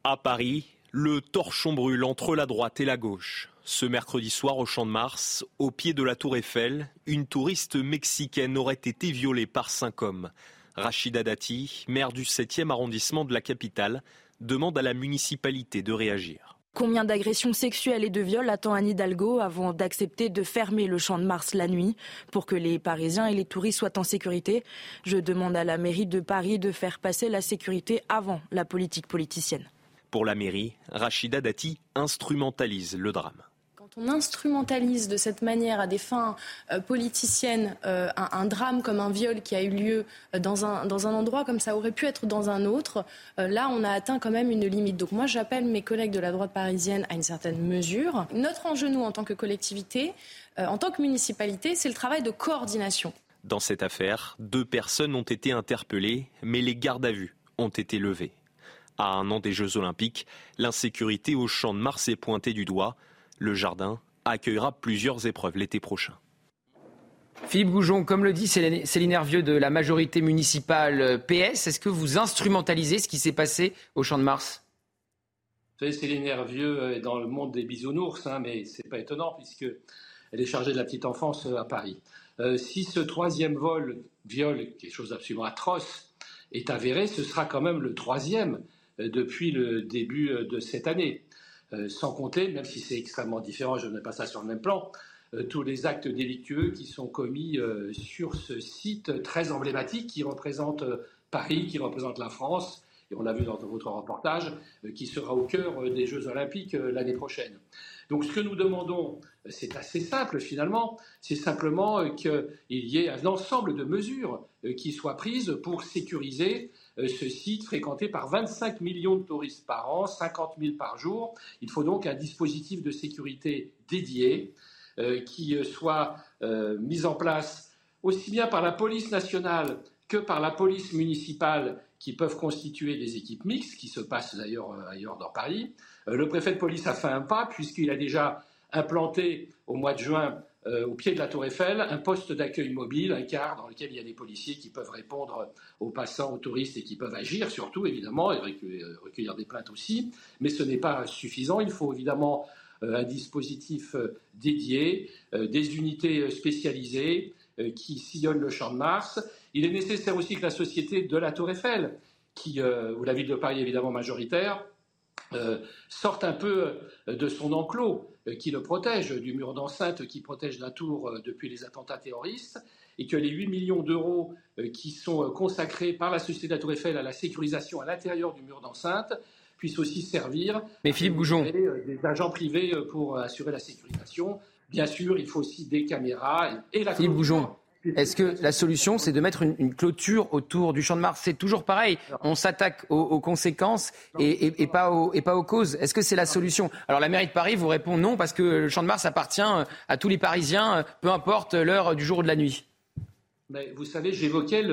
À Paris, le torchon brûle entre la droite et la gauche. Ce mercredi soir au Champ de Mars, au pied de la tour Eiffel, une touriste mexicaine aurait été violée par cinq hommes. Rachida Dati, maire du 7e arrondissement de la capitale, demande à la municipalité de réagir. Combien d'agressions sexuelles et de viols attend Anne Hidalgo avant d'accepter de fermer le champ de Mars la nuit? Pour que les Parisiens et les touristes soient en sécurité Je demande à la mairie de Paris de faire passer la sécurité avant la politique politicienne. Pour la mairie, Rachida Dati instrumentalise le drame on instrumentalise de cette manière à des fins euh, politiciennes euh, un, drame comme un viol qui a eu lieu euh, dans, un, dans un endroit comme ça aurait pu être dans un autre, là on a atteint quand même une limite. Donc moi j'appelle mes collègues de la droite parisienne à une certaine mesure. Notre enjeu nous en tant que collectivité, en tant que municipalité, c'est le travail de coordination. Dans cette affaire, deux personnes ont été interpellées, mais les gardes à vue ont été levées. À un an des Jeux Olympiques, l'insécurité au champ de Mars est pointée du doigt. Le jardin accueillera plusieurs épreuves l'été prochain. Philippe Goujon, comme le dit Céline Hervieux de la majorité municipale euh, PS, est-ce que vous instrumentalisez ce qui s'est passé au Champ de Mars? Vous savez, Céline Hervieux est dans le monde des bisounours, hein, mais ce n'est pas étonnant puisqu'elle est chargée de la petite enfance euh, à Paris. Euh, si ce troisième vol, viol, quelque chose d'absolument atroce, est avéré, ce sera quand même le troisième depuis le début de cette année. Euh, sans compter, même si c'est extrêmement différent, je ne mets pas ça sur le même plan, euh, tous les actes délictueux qui sont commis euh, sur ce site très emblématique qui représente Paris, qui représente la France, et on l'a vu dans votre reportage, qui sera au cœur des Jeux olympiques l'année prochaine. Donc ce que nous demandons, c'est assez simple finalement, c'est simplement qu'il y ait un ensemble de mesures qui soient prises pour sécuriser euh, ce site fréquenté par 25 millions de touristes par an, 50 000 par jour. Il faut donc un dispositif de sécurité dédié euh, qui euh, soit mis en place aussi bien par la police nationale que par la police municipale qui peuvent constituer des équipes mixtes, qui se passent d'ailleurs ailleurs dans Paris. le préfet de police a fait un pas puisqu'il a déjà implanté au mois de juin euh, au pied de la Tour Eiffel, un poste d'accueil mobile, un car dans lequel il y a des policiers qui peuvent répondre aux passants, aux touristes et qui peuvent agir surtout, évidemment, et recueillir des plaintes aussi. Mais ce n'est pas suffisant. Il faut évidemment euh, un dispositif euh, dédié, des unités spécialisées qui sillonnent le champ de Mars. Il est nécessaire aussi que la société de la Tour Eiffel, qui, ou la ville de Paris évidemment majoritaire, sorte un peu de son enclos euh, qui le protège, du mur d'enceinte qui protège la tour euh, depuis les attentats terroristes, et que les 8 millions d'euros euh, qui sont consacrés par la Société de la Tour Eiffel à la sécurisation à l'intérieur du mur d'enceinte puissent aussi servir Mais Philippe Goujon. des agents privés pour assurer la sécurisation. Bien sûr, il faut aussi des caméras et la Philippe Goujon. Est-ce que la solution, c'est de mettre une, clôture autour du champ de Mars? C'est toujours pareil. On s'attaque aux, conséquences et, pas aux, causes. Est-ce que c'est la solution? Alors la mairie de Paris vous répond non parce que le champ de Mars appartient à tous les Parisiens, peu importe l'heure du jour ou de la nuit. Vous savez, j'évoquais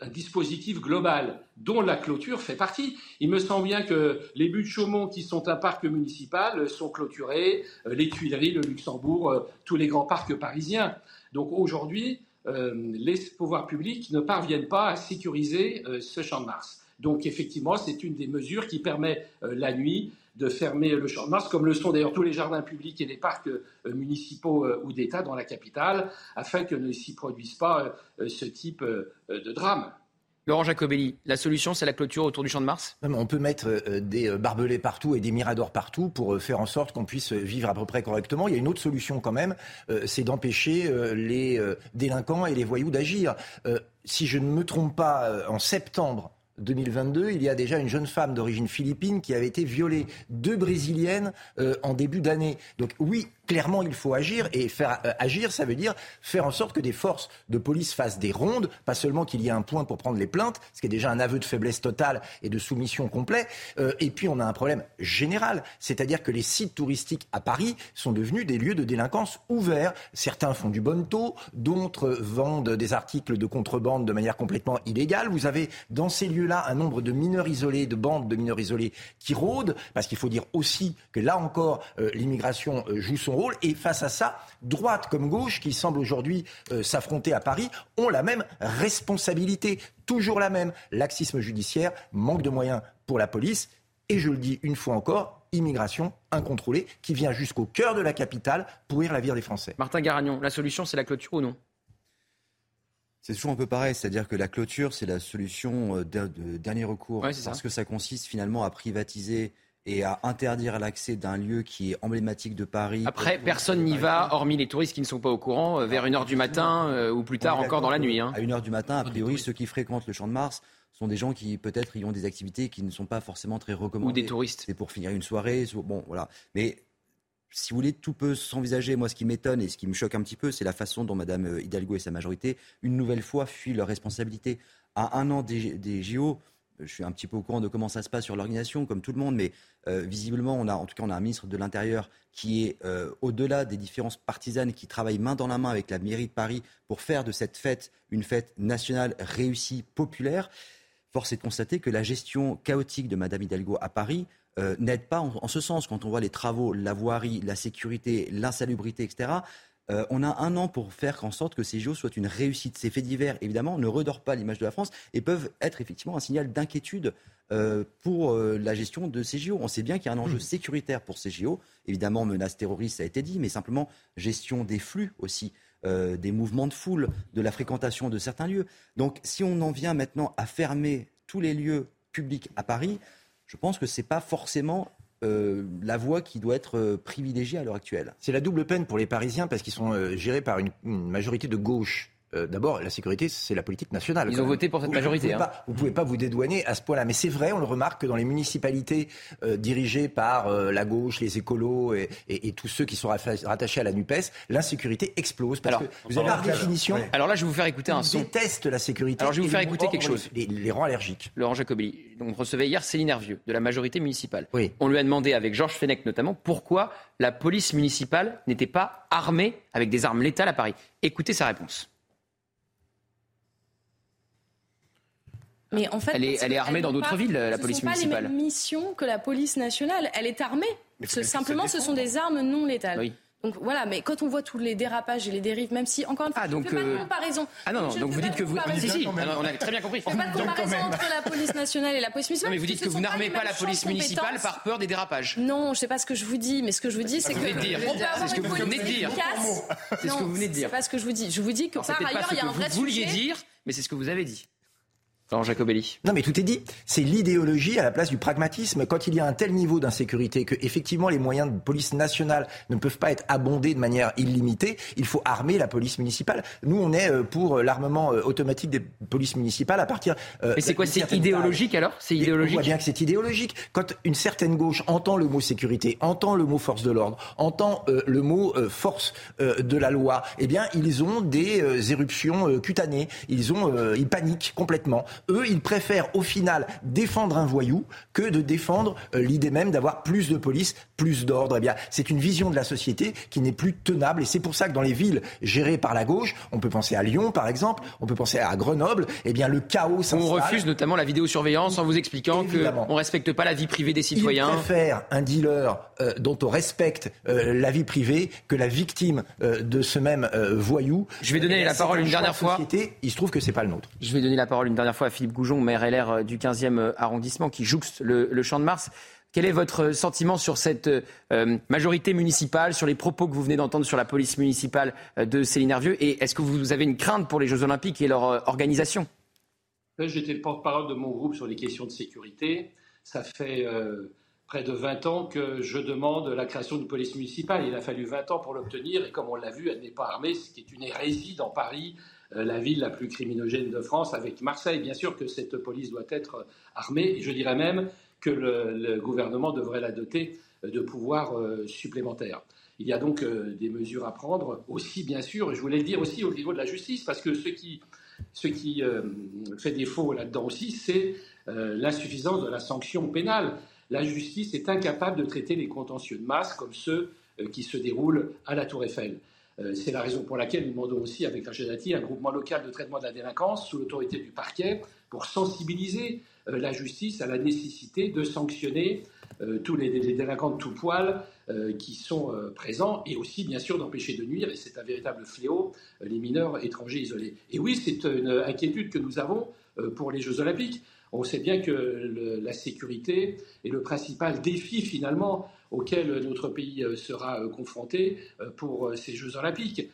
un dispositif global dont la clôture fait partie. Il me semble bien que les buts de Chaumont, qui sont un parc municipal, sont clôturés, euh, les Tuileries, le Luxembourg, euh, tous les grands parcs parisiens. Donc aujourd'hui, les pouvoirs publics ne parviennent pas à sécuriser euh, ce champ de Mars. Donc effectivement, c'est une des mesures qui permet euh, la nuit de fermer le champ de Mars, comme le sont d'ailleurs tous les jardins publics et les parcs municipaux ou d'État dans la capitale, afin que ne s'y produise pas ce type de drame. Laurent Jacobelli, la solution, c'est la clôture autour du champ de Mars? On peut mettre euh, des euh, barbelés partout et des miradors partout pour euh, faire en sorte qu'on puisse vivre à peu près correctement. Il y a une autre solution quand même, c'est d'empêcher les délinquants et les voyous d'agir. Si je ne me trompe pas, en septembre 2022, il y a déjà une jeune femme d'origine philippine qui avait été violée, deux brésiliennes en début d'année. Donc oui, clairement, il faut agir. Et faire euh, agir, ça veut dire faire en sorte que des forces de police fassent des rondes, pas seulement qu'il y ait un point pour prendre les plaintes, ce qui est déjà un aveu de faiblesse totale et de soumission complet. Euh, et puis, on a un problème général, c'est-à-dire que les sites touristiques à Paris sont devenus des lieux de délinquance ouverts. Certains font du bon taux, d'autres vendent des articles de contrebande de manière complètement illégale. Vous avez dans ces lieux-là un nombre de mineurs isolés, de bandes de mineurs isolés qui rôdent, parce qu'il faut dire aussi que là encore, euh, l'immigration joue son rôle. Et face à ça, droite comme gauche, qui semble aujourd'hui euh, s'affronter à Paris, ont la même responsabilité, toujours la même. Laxisme judiciaire, manque de moyens pour la police. Et je le dis une fois encore, immigration incontrôlée qui vient jusqu'au cœur de la capitale pourrir la vie des Français. Martin Garagnon, la solution, c'est la clôture ou non? C'est toujours un peu pareil, c'est-à-dire que la clôture, c'est la solution euh, de, dernier recours, parce que ça consiste finalement à privatiser et à interdire l'accès d'un lieu qui est emblématique de Paris. Après, personne n'y va, hormis les touristes qui ne sont pas au courant, euh, vers 1h du matin euh, ou plus tard encore dans la nuit. Hein. À 1h du matin, a priori, ceux qui fréquentent le Champ de Mars sont des gens qui peut-être y ont des activités qui ne sont pas forcément très recommandées. Ou des touristes. C'est pour finir une soirée. Bon, voilà. Mais si vous voulez, tout peut s'envisager. Moi, ce qui m'étonne et ce qui me choque un petit peu, c'est la façon dont Mme Hidalgo et sa majorité, une nouvelle fois, fuient leurs responsabilités. À un an des, des JO, je suis un petit peu au courant de comment ça se passe sur l'organisation, comme tout le monde, mais euh, visiblement, on a, en tout cas, on a un ministre de l'Intérieur qui est euh, au-delà des différences partisanes, qui travaille main dans la main avec la mairie de Paris pour faire de cette fête une fête nationale réussie, populaire. Force est de constater que la gestion chaotique de Madame Hidalgo à Paris euh, n'aide pas en, ce sens. Quand on voit les travaux, la voirie, la sécurité, l'insalubrité, etc., euh, on a un an pour faire en sorte que ces JO soient une réussite. Ces faits divers, évidemment, ne redorent pas l'image de la France et peuvent être effectivement un signal d'inquiétude euh, pour euh, la gestion de ces JO. On sait bien qu'il y a un enjeu sécuritaire pour ces JO. Évidemment, menace terroriste, ça a été dit, mais simplement gestion des flux aussi. des mouvements de foule, de la fréquentation de certains lieux. Donc, si on en vient maintenant à fermer tous les lieux publics à Paris, je pense que ce n'est pas forcément euh, la voie qui doit être euh, privilégiée à l'heure actuelle. C'est la double peine pour les Parisiens parce qu'ils sont euh, gérés par une, majorité de gauche. D'abord, la sécurité, c'est la politique nationale. Ils ont voté pour cette majorité. Vous ne pouvez, pas vous dédouaner à ce point-là. Mais c'est vrai, on le remarque que dans les municipalités dirigées par la gauche, les écolos et, tous ceux qui sont rattachés à la NUPES, l'insécurité explose. Parce que vous avez par définition. Alors là, je vais vous faire écouter un son. déteste la sécurité. Alors je vais vous faire écouter quelque chose. Les, les, rangs allergiques. Laurent Jacobelli on recevait hier Céline Hervieux de la majorité municipale. Oui. On lui a demandé avec Georges Fenech notamment pourquoi la police municipale n'était pas armée avec des armes létales à Paris. Écoutez sa réponse. Mais en fait, elle est, armée dans d'autres villes, la police municipale. Ce sont pas les mêmes missions que la police nationale. Elle est armée. Simplement, ce sont des armes non létales. Oui. Donc voilà, mais quand on voit tous les dérapages et les dérives, même si, encore une fois, ah, donc, je ne fais pas de euh, comparaison. Ah non, non donc vous dites que vous... Si, si, on a très bien compris. Je ne fais pas de comparaison entre la police nationale et la police municipale. Non, mais vous dites que vous n'armez pas la police municipale par peur des dérapages. Non, je ne sais pas ce que je vous dis, mais ce que je vous dis, c'est que... C'est ce que vous venez de dire. C'est ce que vous venez de dire. C'est pas ce que je vous dis. Je vous dis que par ailleurs, il y a un vrai sujet... Vous vouliez dire, mais c'est ce que vous avez dit. Jacobelli. Non, mais tout est dit. C'est l'idéologie à la place du pragmatisme. Quand il y a un tel niveau d'insécurité que, effectivement, les moyens de police nationale ne peuvent pas être abondés de manière illimitée, il faut armer la police municipale. Nous, on est euh, pour l'armement euh, automatique des polices municipales à partir. Euh, mais c'est quoi C'est idéologique alors? C'est idéologique. On voit bien que c'est idéologique. Quand une certaine gauche entend le mot sécurité, entend le mot force de l'ordre, entend le mot force de la loi, eh bien, ils ont des éruptions cutanées. Ils ont, ils paniquent complètement. Eux, ils préfèrent au final défendre un voyou que de défendre euh, l'idée même d'avoir plus de police, plus d'ordre. Eh bien, c'est une vision de la société qui n'est plus tenable. Et c'est pour ça que dans les villes gérées par la gauche, on peut penser à Lyon, par exemple, on peut penser à Grenoble, eh bien, le chaos s'installe. On refuse notamment la vidéosurveillance en vous expliquant qu'on ne respecte pas la vie privée des citoyens. Ils préfèrent un dealer euh, dont on respecte euh, la vie privée que la victime de ce même voyou. Je vais donner la parole une dernière fois. il se trouve que c'est pas le nôtre. Je vais donner la parole une dernière fois à Philippe Goujon, maire LR euh, du 15e euh, arrondissement, qui jouxte le, Champ de Mars. Quel est votre sentiment sur cette euh, majorité municipale, sur les propos que vous venez d'entendre sur la police municipale de Céline Hervieux? Et est-ce que vous avez une crainte pour les Jeux Olympiques et leur organisation? J'étais le porte-parole de mon groupe sur les questions de sécurité. Ça fait près de 20 ans que je demande la création d'une police municipale. Il a fallu 20 ans pour l'obtenir et comme on l'a vu, elle n'est pas armée, ce qui est une hérésie dans Paris la ville la plus criminogène de France avec Marseille. Bien sûr que cette police doit être armée et je dirais même que le, gouvernement devrait la doter de pouvoirs euh, supplémentaires. Il y a donc euh, des mesures à prendre aussi, bien sûr, et je voulais le dire aussi au niveau de la justice, parce que ce qui, ce qui fait défaut là-dedans aussi, c'est l'insuffisance de la sanction pénale. La justice est incapable de traiter les contentieux de masse comme ceux qui se déroulent à la Tour Eiffel. Euh, c'est la raison pour laquelle nous demandons aussi, avec Rachel Dati, un groupement local de traitement de la délinquance sous l'autorité du parquet pour sensibiliser euh, la justice à la nécessité de sanctionner euh, tous les, délinquants de tout poil qui sont présents et aussi, bien sûr, d'empêcher de nuire, et c'est un véritable fléau, les mineurs étrangers isolés. Et oui, c'est une inquiétude que nous avons pour les Jeux Olympiques. On sait bien que la sécurité est le principal défi finalement auquel notre pays euh, sera euh, confronté euh, pour ces Jeux olympiques.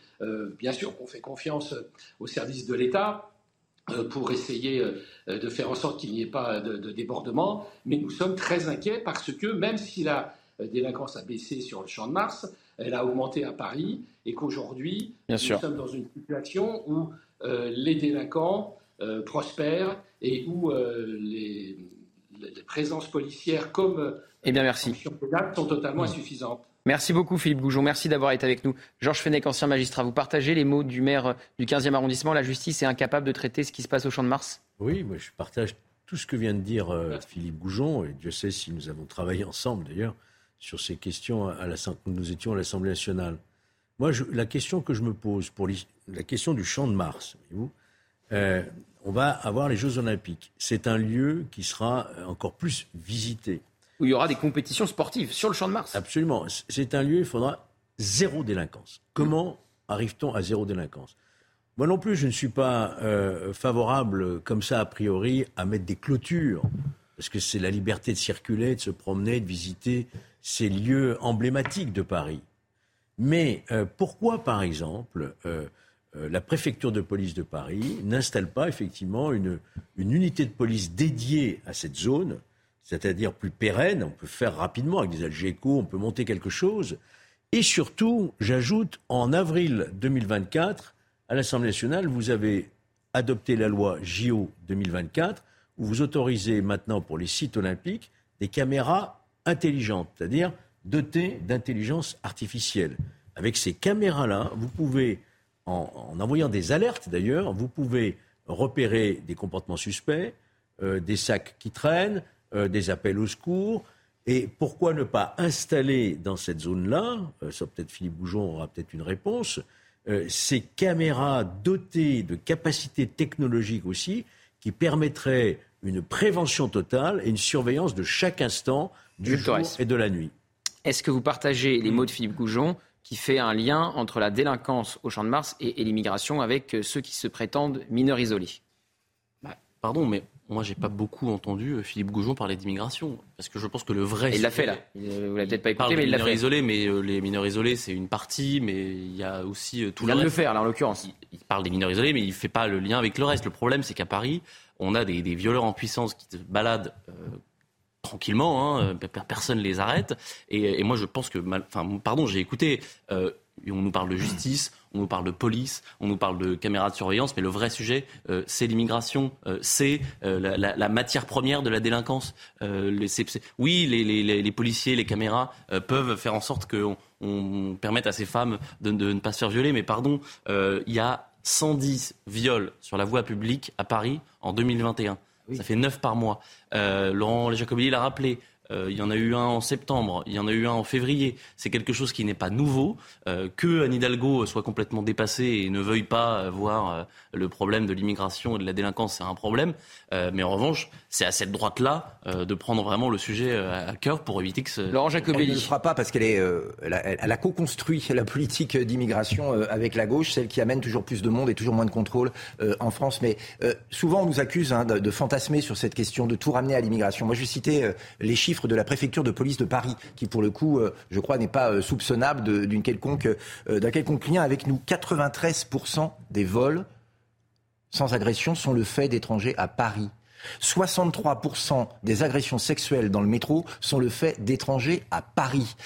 Bien sûr qu'on fait confiance au service de l'État, pour essayer de faire en sorte qu'il n'y ait pas de, de, débordement. Mais nous sommes très inquiets parce que même si la délinquance a baissé sur le champ de Mars, elle a augmenté à Paris et qu'aujourd'hui, nous sommes dans une situation où les délinquants prospèrent et où les, les, présences policières comme eh bien, merci. sont totalement insuffisantes. Merci beaucoup Philippe Goujon, merci d'avoir été avec nous. Georges Fenech, ancien magistrat, vous partagez les mots du maire du 15e arrondissement, la justice est incapable de traiter ce qui se passe au Champ de Mars? Oui, moi je partage tout ce que vient de dire euh, Philippe Goujon, et Dieu sait si nous avons travaillé ensemble d'ailleurs sur ces questions à la, nous étions à l'Assemblée nationale. Moi, la question que je me pose pour la question du Champ de Mars, vous euh, on va avoir les Jeux Olympiques. C'est un lieu qui sera encore plus visité où il y aura des compétitions sportives sur le champ de Mars. Absolument. C'est un lieu, il faudra zéro délinquance. Comment arrive-t-on à zéro délinquance? Moi non plus, je ne suis pas euh, favorable, comme ça, a priori, à mettre des clôtures, parce que c'est la liberté de circuler, de se promener, de visiter ces lieux emblématiques de Paris. Mais euh, pourquoi, par exemple, euh, la préfecture de police de Paris n'installe pas effectivement une, une unité de police dédiée à cette zone c'est-à-dire plus pérenne, on peut faire rapidement avec des Algeco, on peut monter quelque chose. Et surtout, j'ajoute, en avril 2024, à l'Assemblée nationale, vous avez adopté la loi JO 2024, où vous autorisez maintenant pour les sites olympiques des caméras intelligentes, c'est-à-dire dotées d'intelligence artificielle. Avec ces caméras-là, vous pouvez, en, envoyant des alertes d'ailleurs, vous pouvez repérer des comportements suspects, euh, des sacs qui traînent, euh, des appels au secours. Et pourquoi ne pas installer dans cette zone-là, euh, ça peut-être Philippe Boujon aura peut-être une réponse, ces caméras dotées de capacités technologiques aussi, qui permettraient une prévention totale et une surveillance de chaque instant du jour et de la nuit. Est-ce que vous partagez les mots de Philippe Goujon? Qui fait un lien entre la délinquance au Champ de Mars et, l'immigration avec ceux qui se prétendent mineurs isolés bah, Pardon, mais moi, j'ai pas beaucoup entendu euh, Philippe Goujon parler d'immigration, parce que je pense que le vrai. il l'a fait là. Vous l'avez peut-être pas écouté, mais il l'a fait. Isolés, mais euh, les mineurs isolés, c'est une partie, mais il y a aussi euh, tout il le vient de le faire là, en l'occurrence. Il, parle des mineurs isolés, mais il fait pas le lien avec le reste. Le problème, c'est qu'à Paris, on a des, violeurs en puissance qui se baladent. Tranquillement, hein, personne les arrête. Et, moi, je pense que, enfin, pardon, j'ai écouté on nous parle de justice, on nous parle de police, on nous parle de caméras de surveillance, mais le vrai sujet, euh, c'est l'immigration, euh, c'est euh, la, matière première de la délinquance. oui, les, policiers, les caméras peuvent faire en sorte qu'on on permette à ces femmes de, ne pas se faire violer, mais pardon, il y a 110 viols sur la voie publique à Paris en 2021. Ça fait 9 par mois. Laurent Jacobelli l'a rappelé. Euh, il y en a eu un en septembre, il y en a eu un en février. C'est quelque chose qui n'est pas nouveau. Euh, que Anne Hidalgo soit complètement dépassée et ne veuille pas voir euh, le problème de l'immigration et de la délinquance, c'est un problème. mais en revanche, c'est à cette droite-là de prendre vraiment le sujet à cœur pour éviter que ce... Laurent Jacobelli. Elle ne le fera pas parce qu'elle est, elle a, co-construit la politique d'immigration avec la gauche, celle qui amène toujours plus de monde et toujours moins de contrôle en France. Mais souvent, on nous accuse hein, de, de, fantasmer sur cette question, de tout ramener à l'immigration. Moi, je vais citer les chiffres de la préfecture de police de Paris, qui pour le coup, euh, je crois, n'est pas euh, soupçonnable d'une quelconque, euh, d'un quelconque lien avec nous. 93% des vols sans agression sont le fait d'étrangers à Paris. 63% des agressions sexuelles dans le métro sont le fait d'étrangers à Paris.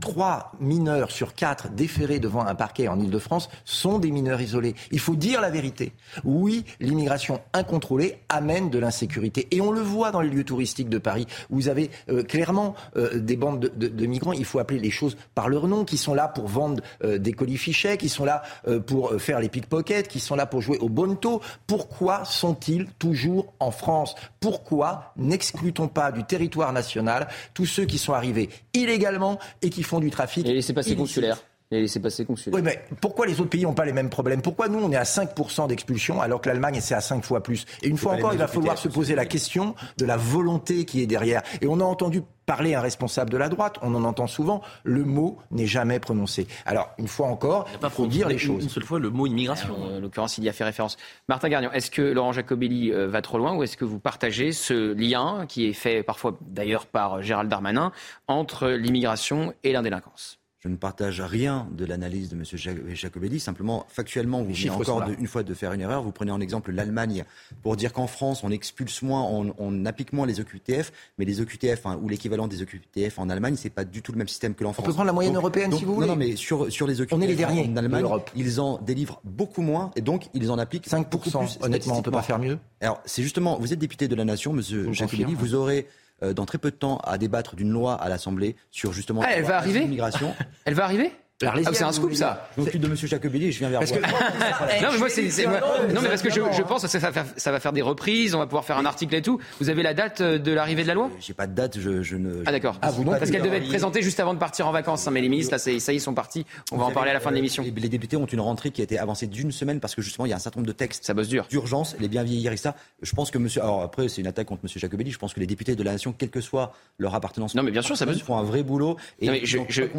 Trois mineurs sur quatre déférés devant un parquet en Ile-de-France sont des mineurs isolés. Il faut dire la vérité. Oui, l'immigration incontrôlée amène de l'insécurité. Et on le voit dans les lieux touristiques de Paris. Vous avez euh, clairement euh, des bandes de, migrants, il faut appeler les choses par leur nom, qui sont là pour vendre euh, des colis fichets, qui sont là pour faire les pickpockets, qui sont là pour jouer au bonto. Pourquoi sont-ils toujours en France? Pourquoi n'exclut-on pas du territoire national tous ceux qui sont arrivés illégalement et qui font du trafic. Et laissez passer consulaire. Et passer consulaire. Oui, mais pourquoi les autres pays n'ont pas les mêmes problèmes? Pourquoi nous, on est à 5% d'expulsion alors que l'Allemagne, c'est à 5 fois plus? Et une fois encore, il va falloir se poser la question de la volonté qui est derrière. Et on a entendu parler un responsable de la droite, on en entend souvent, le mot n'est jamais prononcé. Alors, une fois encore, il faut dire les choses. Une seule fois, le mot immigration. en l'occurrence, il y a fait référence. Martin Garnier, est-ce que Laurent Jacobelli euh, va trop loin ou est-ce que vous partagez ce lien, qui est fait parfois d'ailleurs par Gérald Darmanin, entre l'immigration et l'indélinquance? Je ne partage rien de l'analyse de M. Jacobelli. Simplement, factuellement, vous venez encore une fois de faire une erreur. Vous prenez en exemple l'Allemagne pour dire qu'en France, on expulse moins, on, applique moins les OQTF, mais les OQTF hein, ou l'équivalent des OQTF en Allemagne, c'est pas du tout le même système que l'en France. On peut prendre la moyenne européenne si vous voulez. Non, mais sur, sur les OQTF on est les derniers en Allemagne, ils en délivrent beaucoup moins et donc ils en appliquent 5%. Beaucoup plus, honnêtement, on peut pas faire mieux? Alors, c'est justement, vous êtes député de la Nation, M. Jacobelli, vous aurez dans très peu de temps à débattre d'une loi à l'Assemblée sur justement ah, elle va arriver l'immigration. <laughs> elle va arriver? Ah, c'est un scoop, ça. Je m'occupe de M. Jacobelli et je viens vers <laughs> vous. non, mais moi, c'est, non, mais parce que je, je pense que ça va, faire, ça va faire des reprises, on va pouvoir faire un article et tout. Vous avez la date euh, de l'arrivée de la loi J'ai pas de date, je, je ne. Ah, d'accord. Ah, vous Parce qu'elle devait être présentée juste avant de partir en vacances. Hein, mais les ministres, là, ça y est, ils sont partis. On va en parler à la fin de l'émission. Les députés ont une rentrée qui a été avancée d'une semaine parce que justement, il y a un certain nombre de textes. Ça bosse dur. D'urgence, les bien vieillir et ça. Je pense que monsieur. Alors après, c'est une attaque contre M. Jacobelli. Je pense que les députés de la Nation, quelle que soit leur appartenance. Non, mais bien sûr, ça font un vrai boulot. Et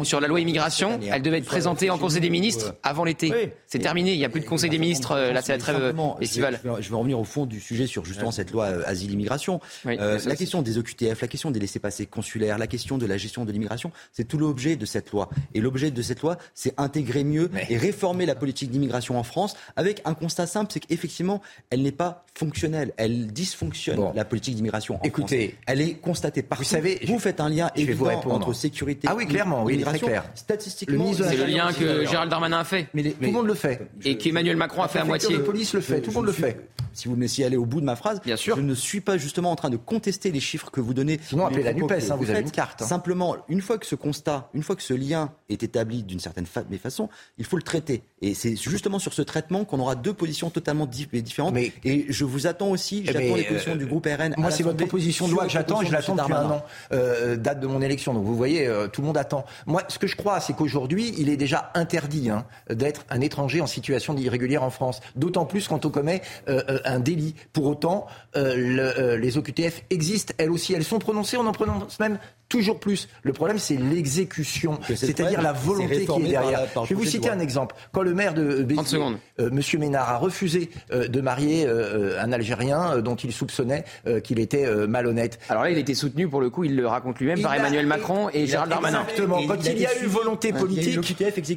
sur la loi immigration, elle devait être présentée en Conseil des ministres avant l'été. C'est terminé. Il n'y a plus de Conseil des ministres. Euh, là, c'est la trêve estivale. Je vais revenir au fond du sujet sur justement cette loi euh, asile-immigration. Euh, la question des OQTF, la question des laissés-passer consulaires, la question de la gestion de l'immigration, c'est tout l'objet de cette loi. Et l'objet de cette loi, c'est intégrer mieux et réformer la politique d'immigration en France avec un constat simple, c'est qu'effectivement, elle n'est pas fonctionnelle. Elle dysfonctionne, la politique d'immigration en Écoutez, France. Elle est constatée partout. Vous savez, vous faites un lien évident entre sécurité ah oui, clairement, oui, très clair. Statistiquement, c'est le lien que Gérald Darmanin a fait. Mais, tout le monde le fait. Et qu'Emmanuel Macron a fait à moitié. La police le fait, tout le monde le fait. Si vous me laissez aller au bout de ma phrase, Bien sûr. je ne suis pas justement en train de contester les chiffres que vous donnez. Sinon, appelez la NUPES, hein, vous, avez une carte. Hein. Simplement, une fois que ce constat, une fois que ce lien est établi d'une certaine façon, il faut le traiter. Et c'est justement sur ce traitement qu'on aura deux positions totalement différentes. Mais, et je vous attends aussi, eh j'attends les positions euh, du groupe RN. Moi, c'est votre proposition de loi que j'attends et je l'attends depuis un an, euh, date de mon élection. Donc vous voyez, euh, tout le monde attend. Moi, ce que je crois, c'est qu'aujourd'hui, il est déjà interdit hein, d'être un étranger en situation d'irrégulière en France. D'autant plus quand on commet un délit. Pour autant, les OQTF existent, elles aussi. Elles sont prononcées, on en prononce même toujours plus. Le problème, c'est l'exécution, c'est-à-dire la volonté qui est derrière. je vais vous citer un exemple. Quand le maire de Béziers, euh, Monsieur Ménard, a refusé euh, de marier euh, un Algérien dont il soupçonnait qu'il était malhonnête. Alors là, il était soutenu, pour le coup, il le raconte lui-même, par Emmanuel Macron et Gérald Darmanin. Exactement. Quand il, y a eu volonté politique,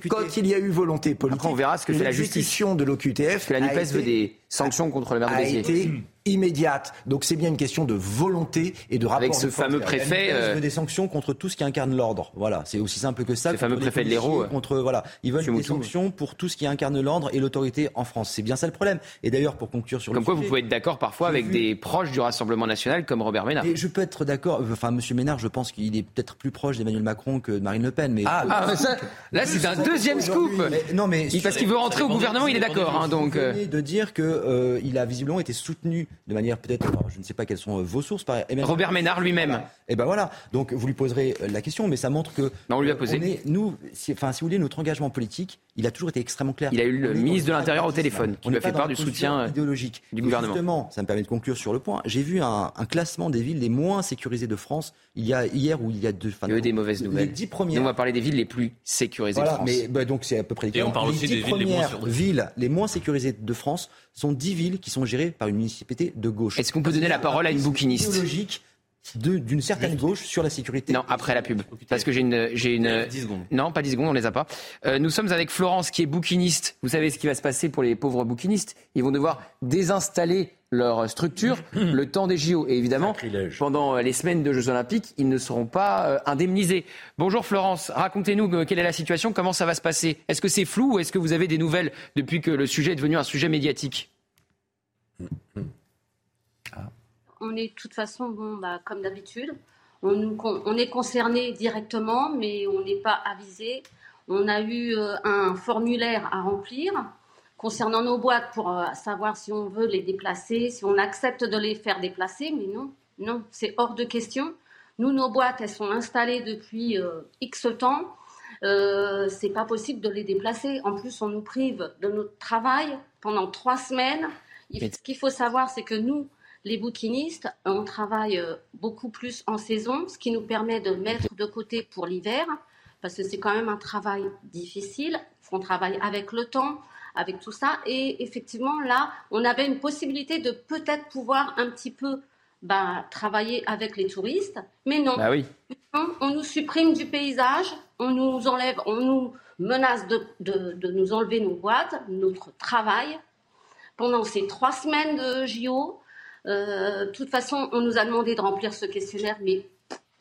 quand il y a eu volonté politique, on verra ce que fait la justice. de l'OQTF. Que la NUPES veut des sanctions contre le maire de Béziers immédiate. Donc c'est bien une question de volonté et de rapport. Avec ce fameux préfet. Euh... des sanctions contre tout ce qui incarne l'ordre. Voilà, c'est aussi simple que ça. Ce fameux préfet de l'Hérault. Contre voilà, ils veulent des sanctions pour tout ce qui incarne l'ordre et l'autorité en France. C'est bien ça le problème. Et d'ailleurs, pour conclure sur comme quoi, vous pouvez être d'accord parfois avec des proches du Rassemblement national comme Robert Ménard. Et je peux être d'accord. Enfin, Monsieur Ménard, je pense qu'il est peut-être plus proche d'Emmanuel Macron que de Marine Le Pen. Mais ah, ah ça, là, c'est un deuxième scoop. non, mais parce qu'il veut rentrer au gouvernement, il est d'accord. Hein, donc euh. de dire que euh, il a visiblement été soutenu de manière peut-être je ne sais pas quelles sont euh, vos sources. Par... Robert Ménard lui-même. Et eh ben voilà. Donc vous lui poserez euh, la question, mais ça montre que. Non, on lui a posé. nous, enfin, si vous voulez, notre engagement politique, il a toujours été extrêmement clair. Il a eu le ministre de l'Intérieur au téléphone, qui lui a fait part du soutien idéologique du gouvernement. Justement, ça me permet de conclure sur le point. J'ai vu un, classement des villes les moins sécurisées de France il y a hier ou il y a deux. Il y a eu des mauvaises nouvelles. Les dix premières. Nous, on va parler des villes les plus sécurisées de France. Mais bah, donc c'est à peu près. Et on parle aussi des villes les moins villes les moins sécurisées de France sont dix villes qui sont gérées par une municipalité de gauche. Est-ce qu'on peut donner la parole à une bouquiniste logique d'une certaine gauche sur la sécurité. Non, après la pub. Parce que j'ai une, j'ai une. 10 secondes. Non, pas 10 secondes, on les a pas. Euh, nous sommes avec Florence qui est bouquiniste. Vous savez ce qui va se passer pour les pauvres bouquinistes? Ils vont devoir désinstaller leur structure <coughs> le temps des JO. Et évidemment, pendant les semaines de Jeux Olympiques, ils ne seront pas euh, indemnisés. Bonjour Florence, racontez-nous euh, quelle est la situation, comment ça va se passer? Est-ce que c'est flou ou est-ce que vous avez des nouvelles depuis que le sujet est devenu un sujet médiatique? On est de toute façon, bon, bah, comme d'habitude, on, est concerné directement, mais on n'est pas avisé. On a eu euh, un formulaire à remplir concernant nos boîtes pour euh, savoir si on veut les déplacer, si on accepte de les faire déplacer, mais non, non, c'est hors de question. Nous, nos boîtes, elles sont installées depuis euh, X temps. c'est pas possible de les déplacer. En plus, on nous prive de notre travail pendant trois semaines. Ce qu'il faut savoir, c'est que nous, les bouquinistes, on travaille euh, beaucoup plus en saison, ce qui nous permet de mettre de côté pour l'hiver, parce que c'est quand même un travail difficile. On travaille avec le temps, avec tout ça. Et effectivement, là, on avait une possibilité de peut-être pouvoir un petit peu bah, travailler avec les touristes, mais non. Bah oui. on nous supprime du paysage, on nous enlève, on nous menace de, de nous enlever nos boîtes, notre travail. Pendant ces trois semaines de JO, euh, de toute façon, on nous a demandé de remplir ce questionnaire, mais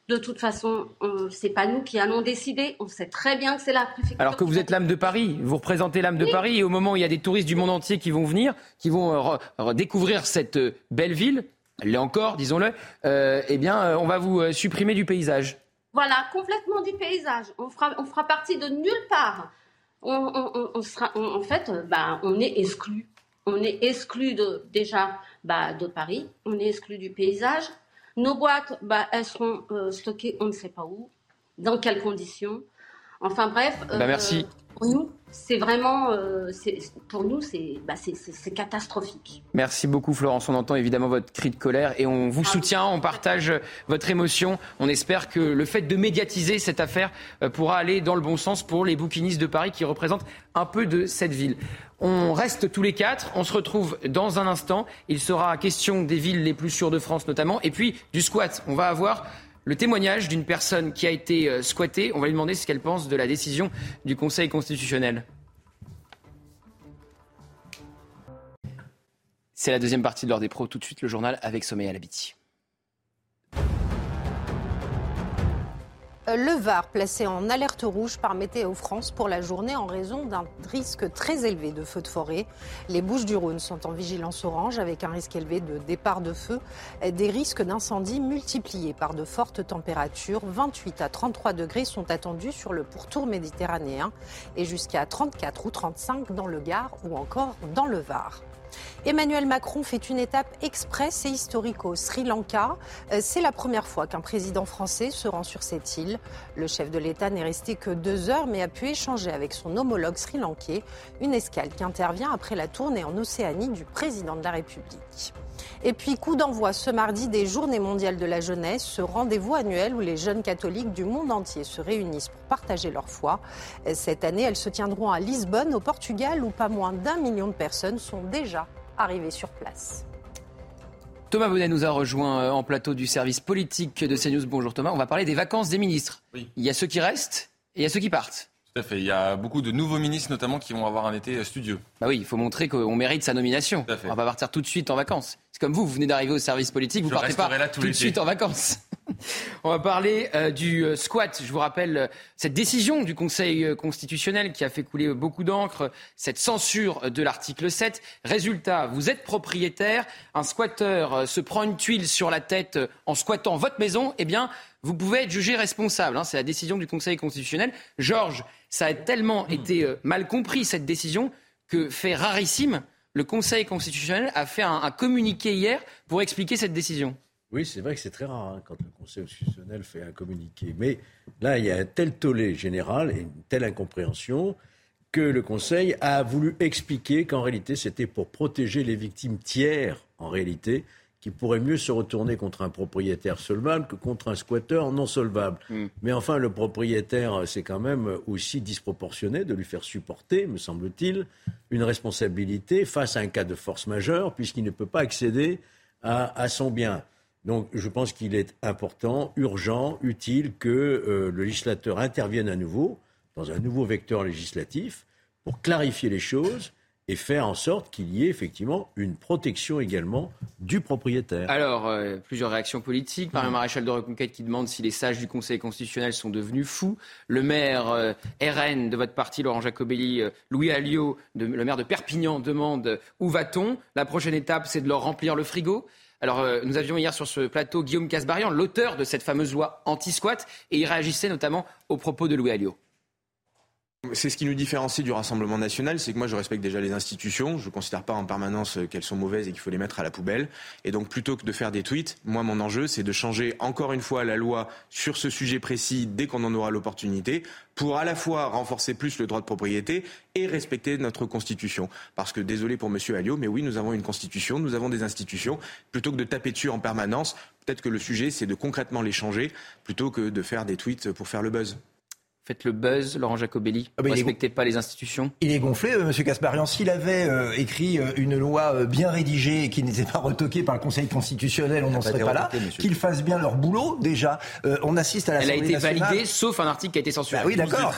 de toute façon, c'est pas nous qui allons décider. On sait très bien que c'est la préfecture. Alors que vous êtes l'âme de Paris, vous représentez l'âme de Paris, et au moment où il y a des touristes du monde entier qui vont venir, qui vont euh, découvrir cette euh, belle ville, elle l'est encore, disons-le, eh bien, on va vous supprimer du paysage. Voilà, complètement du paysage. On fera, on fera partie de nulle part. On, sera, en fait, bah, on est exclu. On est exclu de, déjà bah, de Paris, on est exclu du paysage. Nos boîtes, bah, elles seront euh, stockées, on ne sait pas où, dans quelles conditions. Enfin bref. Bah, merci. Euh, pour nous, c'est vraiment, euh, pour nous, bah, c'est catastrophique. Merci beaucoup, Florence. On entend évidemment votre cri de colère et on vous ah soutient, on partage votre émotion. On espère que le fait de médiatiser cette affaire euh, pourra aller dans le bon sens pour les bouquinistes de Paris qui représentent un peu de cette ville. On reste tous les quatre. On se retrouve dans un instant. Il sera question des villes les plus sûres de France notamment, et puis du squat. On va avoir le témoignage d'une personne qui a été euh, squattée. On va lui demander ce qu'elle pense de la décision du Conseil constitutionnel. C'est la deuxième partie de l'heure des pros. Tout de suite, le journal avec Sommeil à l'habiti. Le Var placé en alerte rouge par Météo France pour la journée en raison d'un risque très élevé de feux de forêt. Les Bouches du Rhône sont en vigilance orange avec un risque élevé de départ de feu, des risques d'incendie multipliés par de fortes températures. 28 à 33 degrés sont attendus sur le pourtour méditerranéen et jusqu'à 34 ou 35 dans le Gard ou encore dans le Var. Emmanuel Macron fait une étape express et historique au Sri Lanka. Euh, c'est la première fois qu'un président français se rend sur cette île. Le chef de l'État n'est resté que deux heures, mais a pu échanger avec son homologue sri-lankais. Une escale qui intervient après la tournée en Océanie du président de la République. Et puis, coup d'envoi ce mardi des Journées mondiales de la jeunesse, ce rendez-vous annuel où les jeunes catholiques du monde entier se réunissent pour partager leur foi. Cette année, elles se tiendront à Lisbonne, au Portugal, où pas moins d'un million de personnes sont déjà arrivées sur place. Thomas Bonnet nous a rejoint euh, en plateau du service politique de CNews. Bonjour Thomas, on va parler des vacances des ministres. Il y a ceux qui restent et il y a ceux qui partent. Tout à fait. Il y a beaucoup de nouveaux ministres notamment qui vont avoir un été studieux. Bah oui, il faut montrer qu'on mérite sa nomination. Tout à fait. On va pas partir tout de suite en vacances. C'est comme vous, vous venez d'arriver au service politique, vous ne partez pas tout de suite en vacances. <laughs> On va parler euh, du euh, squat. Je vous rappelle euh, cette décision du Conseil constitutionnel qui a fait couler beaucoup d'encre, cette censure de l'article 7. Résultat, vous êtes propriétaire, un squatteur se prend une tuile sur la tête en squattant votre maison, eh bien, vous pouvez être jugé responsable. Hein. C'est la décision du Conseil constitutionnel. Georges, ça a tellement été mal compris, cette décision, que fait rarissime, le Conseil constitutionnel a fait un communiqué hier pour expliquer cette décision. Oui, c'est vrai que c'est très rare hein, quand le Conseil constitutionnel fait un communiqué. Mais là, il y a un tel tollé général et une telle incompréhension que le Conseil a voulu expliquer qu'en réalité, c'était pour protéger les victimes tiers, en réalité, qui pourraient mieux se retourner contre un propriétaire solvable que contre un squatteur non solvable. Hmm. Mais enfin, le propriétaire, c'est quand même aussi disproportionné de lui faire supporter, me semble-t-il, une responsabilité face à un cas de force majeure, puisqu'il ne peut pas accéder à son bien. Donc je pense qu'il est important, urgent, utile que euh, le législateur intervienne à nouveau dans un nouveau vecteur législatif pour clarifier les choses et faire en sorte qu'il y ait effectivement une protection également du propriétaire. Alors, euh, plusieurs réactions politiques. Par le maréchal de Reconquête qui demande si les sages du Conseil constitutionnel sont devenus fous. Le maire euh, RN de votre parti, Laurent Jacobelli, Louis Alliot, le maire de Perpignan, demande où va-t-on? La prochaine étape, c'est de leur remplir le frigo. Alors, euh, nous avions hier sur ce plateau Guillaume Casbarian, l'auteur de cette fameuse loi anti-squat, et il réagissait notamment aux propos de Louis Alliot. C'est ce qui nous différencie du Rassemblement national, c'est que moi je respecte déjà les institutions, je ne considère pas en permanence qu'elles sont mauvaises et qu'il faut les mettre à la poubelle. Et donc plutôt que de faire des tweets, moi mon enjeu c'est de changer encore une fois la loi sur ce sujet précis dès qu'on en aura l'opportunité pour à la fois renforcer plus le droit de propriété et respecter notre constitution. Parce que désolé pour Monsieur Alliot, mais oui nous avons une constitution, nous avons des institutions. Plutôt que de taper dessus en permanence, peut-être que le sujet c'est de concrètement les changer plutôt que de faire des tweets pour faire le buzz. Faites le buzz, Laurent Jacobelli Ah bah, il est respectez pas les institutions Il est gonflé, euh, Monsieur Casparian. S'il avait euh, écrit euh, une loi euh, bien rédigée et qui n'était pas retoquée par le Conseil constitutionnel, on n'en serait pas là. Qu'ils fassent bien leur boulot, déjà. Euh, on assiste à Elle a été nationale. validée, sauf un article qui a été censuré. Bah oui, 12 et d'accord.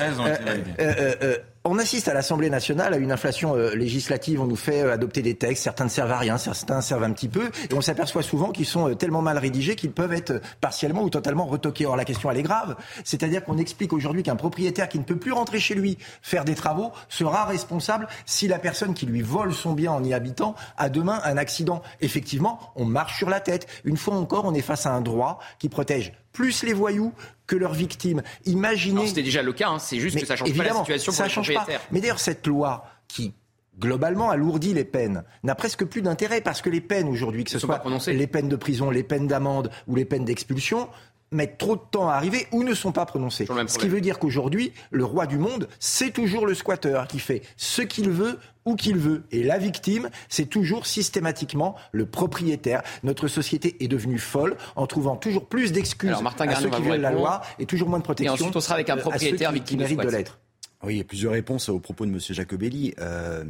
13 ont été validés. On assiste à l'Assemblée nationale à une inflation euh, législative. On nous fait euh, adopter des textes. Certains ne servent à rien, certains servent un petit peu. Et on s'aperçoit souvent qu'ils sont euh, tellement mal rédigés qu'ils peuvent être partiellement ou totalement retoqués. Or, la question, elle est grave. C'est-à-dire qu'on explique aujourd'hui qu'un propriétaire qui ne peut plus rentrer chez lui faire des travaux sera responsable si la personne qui lui vole son bien en y habitant a demain un accident. Effectivement, on marche sur la tête. Une fois encore, on est face à un droit qui protège plus les voyous que leurs victimes. Imaginez. C'était déjà le cas, hein, c'est juste Mais que ça change pas la évidemment, situation pour ça les change pas. propriétaires. Mais d'ailleurs, cette loi qui globalement alourdit les peines n'a presque plus d'intérêt parce que les peines aujourd'hui, que ce soit les peines de prison, les peines d'amende ou les peines d'expulsion, mettent trop de temps à arriver ou ne sont pas prononcées. Ce qui veut dire qu'aujourd'hui, le roi du monde, c'est toujours le squatteur qui fait ce qu'il veut où qu'il veut. Et la victime, c'est toujours systématiquement le propriétaire. Notre société est devenue folle en trouvant toujours plus d'excuses à ceux qui violent la loi et toujours moins de protection. ensuite, on sera avec un à ceux propriétaire qui- victime qui de l'être. Oui, il y a plusieurs réponses aux propos de M. Jacobelli. Euh,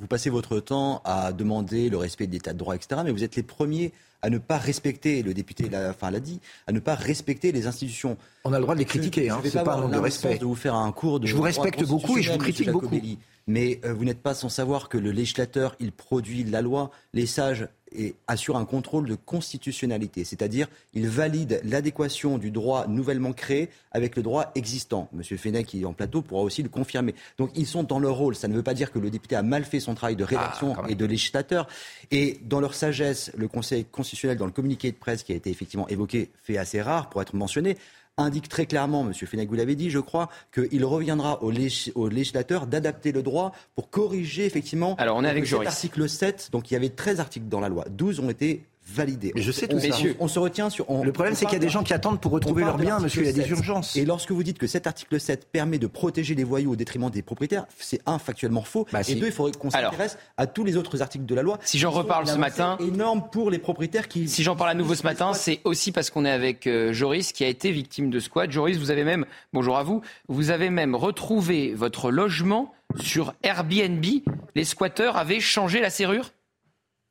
vous passez votre temps à demander le respect de l'état de droit, etc. Mais vous êtes les premiers à ne pas respecter, le député l'a enfin, l'a dit, à ne pas respecter les institutions. On a le droit de les critiquer, Je- hein, c'est pas un manque de respect. de vous faire un cours de Je vous respecte beaucoup et je vous critique beaucoup. Mais euh, vous n'êtes pas sans savoir que le législateur, il produit la loi, les sages et assure un contrôle de constitutionnalité, c'est-à-dire il valide l'adéquation du droit nouvellement créé avec le droit existant. Monsieur Fenech, qui est en plateau, pourra aussi le confirmer. Donc ils sont dans leur rôle. Ça ne veut pas dire que le député a mal fait son travail de rédaction même. et de législateur. Et dans leur sagesse, le Conseil constitutionnel, dans le communiqué de presse qui a été effectivement évoqué, fait assez rare pour être mentionné, indique très clairement, M. Vous l'avez dit, je crois, qu'il reviendra au, lég- au législateur d'adapter le droit pour corriger effectivement. Alors, on est avec cet Joris. article 7, donc il y avait 13 articles dans la loi, 12 ont été validés. Mais je sais On- tout ça. on, on se retient sur. on- Le problème, c'est qu'il y a des gens qui attendent pour retrouver leurs biens, monsieur. Il y a des 7. urgences. Et lorsque vous dites que cet article 7 permet de protéger les voyous au détriment des propriétaires, c'est un, factuellement faux. Bah, et si. deux, il faudrait qu'on s'intéresse à tous les autres articles de la loi. Si j'en reparle ce matin- énorme pour les propriétaires qui. Si j'en parle à nouveau ce matin, c'est aussi parce qu'on est avec euh, Joris qui a été victime de squat. Joris, vous avez même, bonjour à vous, vous avez même retrouvé votre logement sur Airbnb. Les squatteurs avaient changé la serrure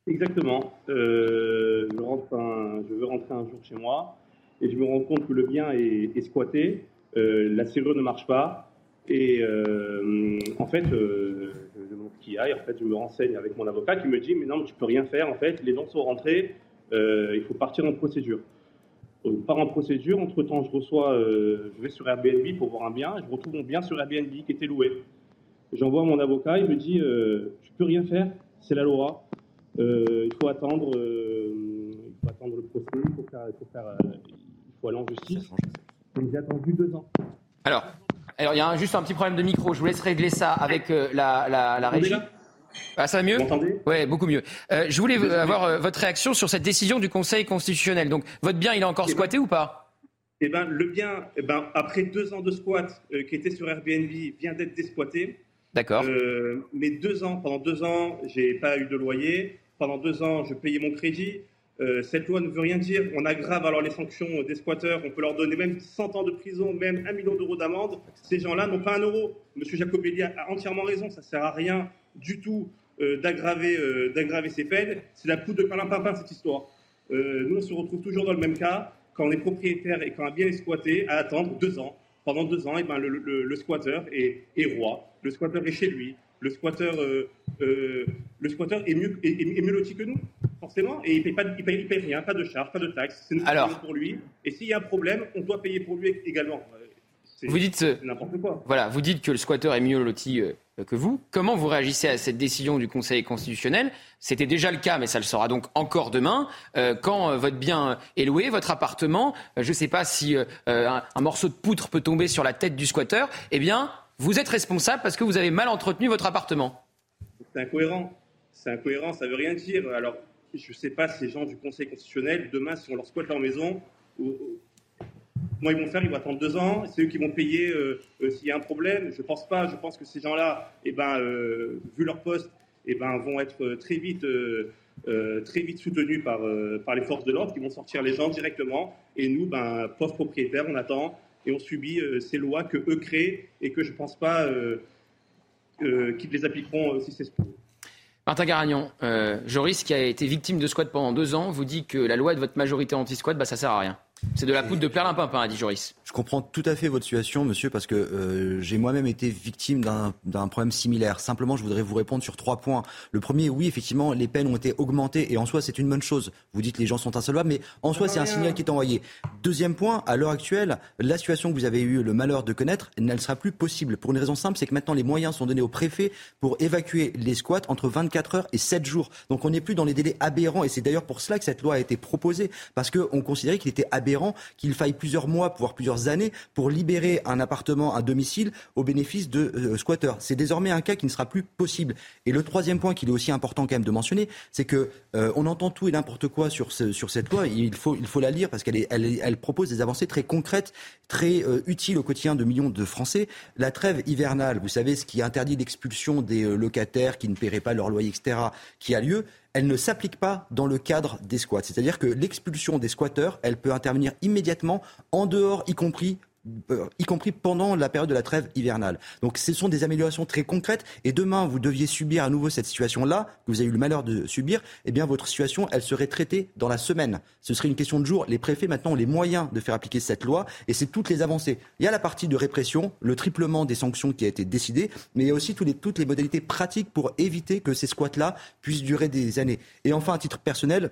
Exactement. Euh, je, veux rentrer un jour chez moi et je me rends compte que le bien est, squatté, euh, la serrure ne marche pas et euh, en fait, je demande et en fait, je me renseigne avec mon avocat qui me dit mais non, tu peux rien faire en fait, les gens sont rentrés, il faut partir en procédure. On part en procédure, entre-temps je reçois, je vais sur Airbnb pour voir un bien, je retrouve mon bien sur Airbnb qui était loué. J'envoie mon avocat, il me dit tu peux rien faire, c'est la loi. Euh, il faut attendre, euh, il faut attendre le procès, il faut, faire, il faut, faire, euh, il faut aller en justice. Donc j'ai attendu deux ans. Alors, alors il y a un- juste un petit problème de micro. Je vous laisse régler ça avec la, la, la régie. Ah, ça va mieux? Ouais, beaucoup mieux. Euh, je voulais avoir euh, votre réaction sur cette décision du Conseil constitutionnel. Donc, votre bien, il est encore squatté ou pas? Eh ben, le bien, eh ben, après deux ans de squat euh, qui était sur Airbnb, vient d'être désquatté. D'accord. Mais deux ans, pendant deux ans, j'ai pas eu de loyer. Pendant deux ans, je payais mon crédit. Euh, cette loi ne veut rien dire. On aggrave alors les sanctions des squatteurs. On peut leur donner même 100 ans de prison, même un million d'euros d'amende. Ces gens-là n'ont pas un euro. Monsieur Jacobelli a entièrement raison. Ça sert à rien du tout euh, d'aggraver euh, d'aggraver ces peines. C'est la poudre de perlimpinpin cette histoire. Nous, on se retrouve toujours dans le même cas quand on est propriétaire et quand un bien est squatté, à attendre deux ans. Pendant deux ans, et ben, le, le- le squatteur est, est roi. Le squatteur est chez lui. Le squatteur, euh, euh, le squatteur est mieux, est, est- est mieux loti que nous, forcément. Et il paye, pas, il paye, il paye rien, pas de charges, pas de taxes. C'est nous qui Alors. payons pour lui. Et s'il y a un problème, on doit payer pour lui également. Euh, C'est Vous dites, n'importe quoi. Voilà, vous dites que le squatteur est mieux loti que vous. Comment vous réagissez à cette décision du Conseil constitutionnel? C'était déjà le cas, mais ça le sera donc encore demain. Euh, quand votre bien est loué, votre appartement, je ne sais pas si euh, un, un morceau de poutre peut tomber sur la tête du squatteur, eh bien, vous êtes responsable parce que vous avez mal entretenu votre appartement. C'est incohérent. C'est incohérent, ça veut rien dire. Alors, je ne sais pas, ces gens du Conseil constitutionnel, demain, si on leur squatte leur maison, ou- comment ils vont faire Ils vont attendre deux ans. C'est eux qui vont payer euh, euh, s'il y a un problème. Je pense pas. Je pense que ces gens-là, eh ben, euh, vu leur poste, eh ben, vont être très vite, très vite soutenus par, par les forces de l'ordre qui vont sortir les gens directement. Et nous, ben, pauvres propriétaires, on attend. Et on subit ces lois que eux créent et que je ne pense pas qu'ils les appliqueront si c'est Martin Garagnon, Joris, qui a été victime de squat pendant deux ans, vous dit que la loi de votre majorité anti-squat, bah, ça sert à rien. C'est de la poudre de perlimpinpin, a dit Joris. Je comprends tout à fait votre situation, monsieur, parce que euh, j'ai moi-même été victime d'un problème similaire. Simplement, je voudrais vous répondre sur trois points. Le premier, oui, effectivement, les peines ont été augmentées et en soi, c'est une bonne chose. Vous dites que les gens sont insolvables, mais en soi, c'est un signal qui est envoyé. Deuxième point, à l'heure actuelle, la situation que vous avez eu le malheur de connaître, elle ne sera plus possible. Pour une raison simple, c'est que maintenant, les moyens sont donnés au préfet pour évacuer les squats entre 24 heures et 7 jours. Donc, on n'est plus dans les délais aberrants et c'est d'ailleurs pour cela que cette loi a été proposée, parce qu'on considérait qu'il était aberrant qu'il faille plusieurs mois, voire plusieurs années, pour libérer un appartement, un domicile au bénéfice de euh, squatteurs. C'est désormais un cas qui ne sera plus possible. Et le troisième point qu'il est aussi important quand même de mentionner, c'est que euh, on entend tout et n'importe quoi sur, ce, sur cette loi. Il faut, il faut la lire parce qu'elle elle, elle propose des avancées très concrètes, très euh, utiles au quotidien de millions de Français. La trêve hivernale, vous savez, ce qui interdit l'expulsion des locataires qui ne paieraient pas leur loyer, etc., qui a lieu, elle ne s'applique pas dans le cadre des squats. C'est-à-dire que l'expulsion des squatteurs, elle peut intervenir immédiatement, en dehors, y compris y compris pendant la période de la trêve hivernale. Donc ce sont des améliorations très concrètes et demain vous deviez subir à nouveau cette situation-là, que vous avez eu le malheur de subir, eh bien votre situation, elle serait traitée dans la semaine. Ce serait une question de jour. Les préfets maintenant ont les moyens de faire appliquer cette loi et c'est toutes les avancées. Il y a la partie de répression, le triplement des sanctions qui a été décidé, mais il y a aussi toutes les, toutes les modalités pratiques pour éviter que ces squats-là puissent durer des années. Et enfin, à titre personnel,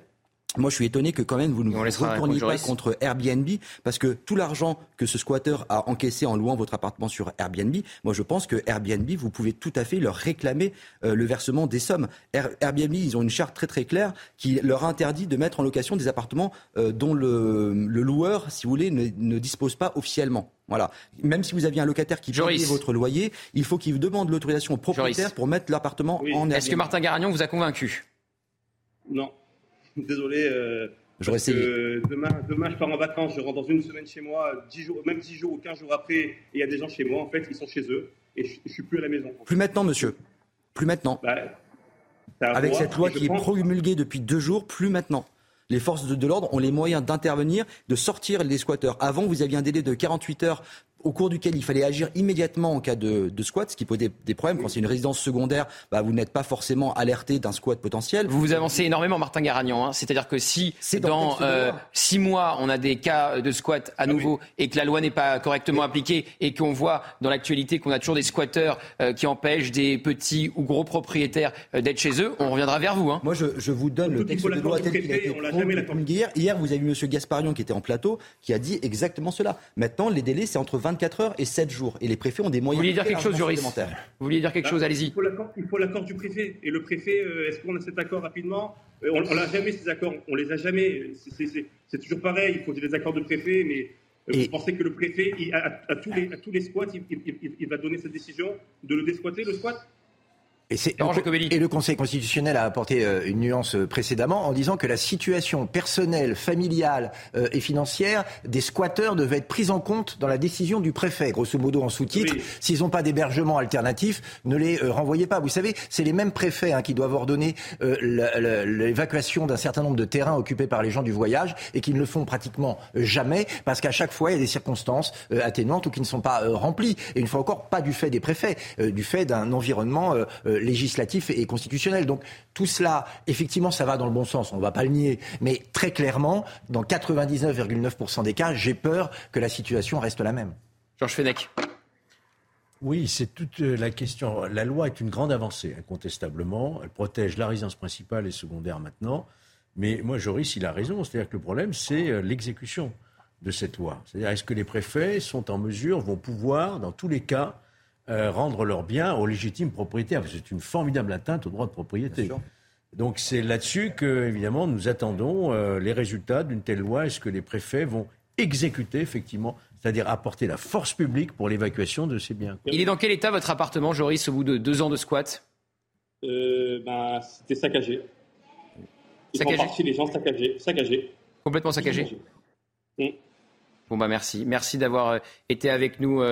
moi, je suis étonné que quand même vous ne vous retourniez pas contre Airbnb parce que tout l'argent que ce squatteur a encaissé en louant votre appartement sur Airbnb, moi, je pense que Airbnb, vous pouvez tout à fait leur réclamer euh, le versement des sommes. Airbnb, ils ont une charte très très claire qui leur interdit de mettre en location des appartements euh, dont le, loueur, si vous voulez, ne, dispose pas officiellement. Voilà. Même si vous aviez un locataire qui paye votre loyer, il faut qu'il vous demande l'autorisation au propriétaire pour mettre l'appartement en Airbnb. Est-ce que Martin Garagnon vous a convaincu? Non. Désolé. Euh, demain, demain, je pars en vacances, je rentre dans une semaine chez moi, 10 jours, même 10 jours ou 15 jours après, et il y a des gens chez moi, en fait, ils sont chez eux, et je, ne suis plus à la maison. Plus maintenant, monsieur. Plus maintenant. Bah, Avec cette loi qui est promulguée depuis deux jours, plus maintenant. Les forces de l'ordre ont les moyens d'intervenir, de sortir les squatteurs. Avant, vous aviez un délai de 48 heures au cours duquel il fallait agir immédiatement en cas de, squat, ce qui pose des, problèmes. Quand c'est une résidence secondaire, bah, vous n'êtes pas forcément alerté d'un squat potentiel. Vous vous avancez énormément, Martin Garagnan. Hein. C'est-à-dire que si dans, euh, six mois, on a des cas de squat à ah nouveau et que la loi n'est pas correctement appliquée et qu'on voit dans l'actualité qu'on a toujours des squatteurs euh, qui empêchent des petits ou gros propriétaires euh, d'être chez eux, on reviendra vers vous. Hein. Moi, je, vous donne le texte de loi tel qu'il a été hier. Hier, vous avez eu M. Gasparion qui était en plateau qui a dit exactement cela. Maintenant, les délais, c'est entre 24 heures et 7 jours. Et les préfets ont des moyens. Vous vouliez dire quelque chose, Joris Vous vouliez dire quelque chose, allez-y. Il faut l'accord du préfet. Et le préfet, euh, est-ce qu'on a cet accord rapidement? Euh, On n'a jamais ces accords. On les a jamais. C'est toujours pareil. Il faut des accords de préfet, mais. Euh, vous pensez que le préfet, à, tous les, à tous les squats, il, va donner cette décision de le désquatter, le squat? Et, et, le Conseil constitutionnel a apporté euh, une nuance euh, précédemment en disant que la situation personnelle, familiale euh, et financière des squatteurs devait être prise en compte dans la décision du préfet. Grosso modo, en sous-titre, s'ils n'ont pas d'hébergement alternatif, ne les renvoyez pas. Vous savez, c'est les mêmes préfets hein, qui doivent ordonner l'évacuation d'un certain nombre de terrains occupés par les gens du voyage et qui ne le font pratiquement jamais parce qu'à chaque fois, il y a des circonstances atténuantes ou qui ne sont pas remplies. Et une fois encore, pas du fait des préfets, du fait d'un environnement législatif et constitutionnel. Donc tout cela, effectivement, ça va dans le bon sens, on ne va pas le nier. Mais très clairement, dans 99,9% des cas, j'ai peur que la situation reste la même. Georges Fenech. Oui, c'est toute euh, la question. La loi est une grande avancée, incontestablement. Elle protège la résidence principale et secondaire maintenant. Mais moi, Joris, il a raison. C'est-à-dire que le problème, c'est euh, l'exécution de cette loi. C'est-à-dire, est-ce que les préfets sont en mesure, vont pouvoir, dans tous les cas, euh, rendre leurs biens aux légitimes propriétaires. C'est une formidable atteinte au droit de propriété. Donc c'est là-dessus que, évidemment, nous attendons euh, les résultats d'une telle loi. Est-ce que les préfets vont exécuter, effectivement, c'est-à-dire apporter la force publique pour l'évacuation de ces biens? Il est dans quel état votre appartement, Joris, au bout de deux ans de squat? Euh, ben, C'était saccagé. saccagé les gens saccagés. saccagé. Complètement saccagé mm. Bon, bah merci. Merci d'avoir été avec nous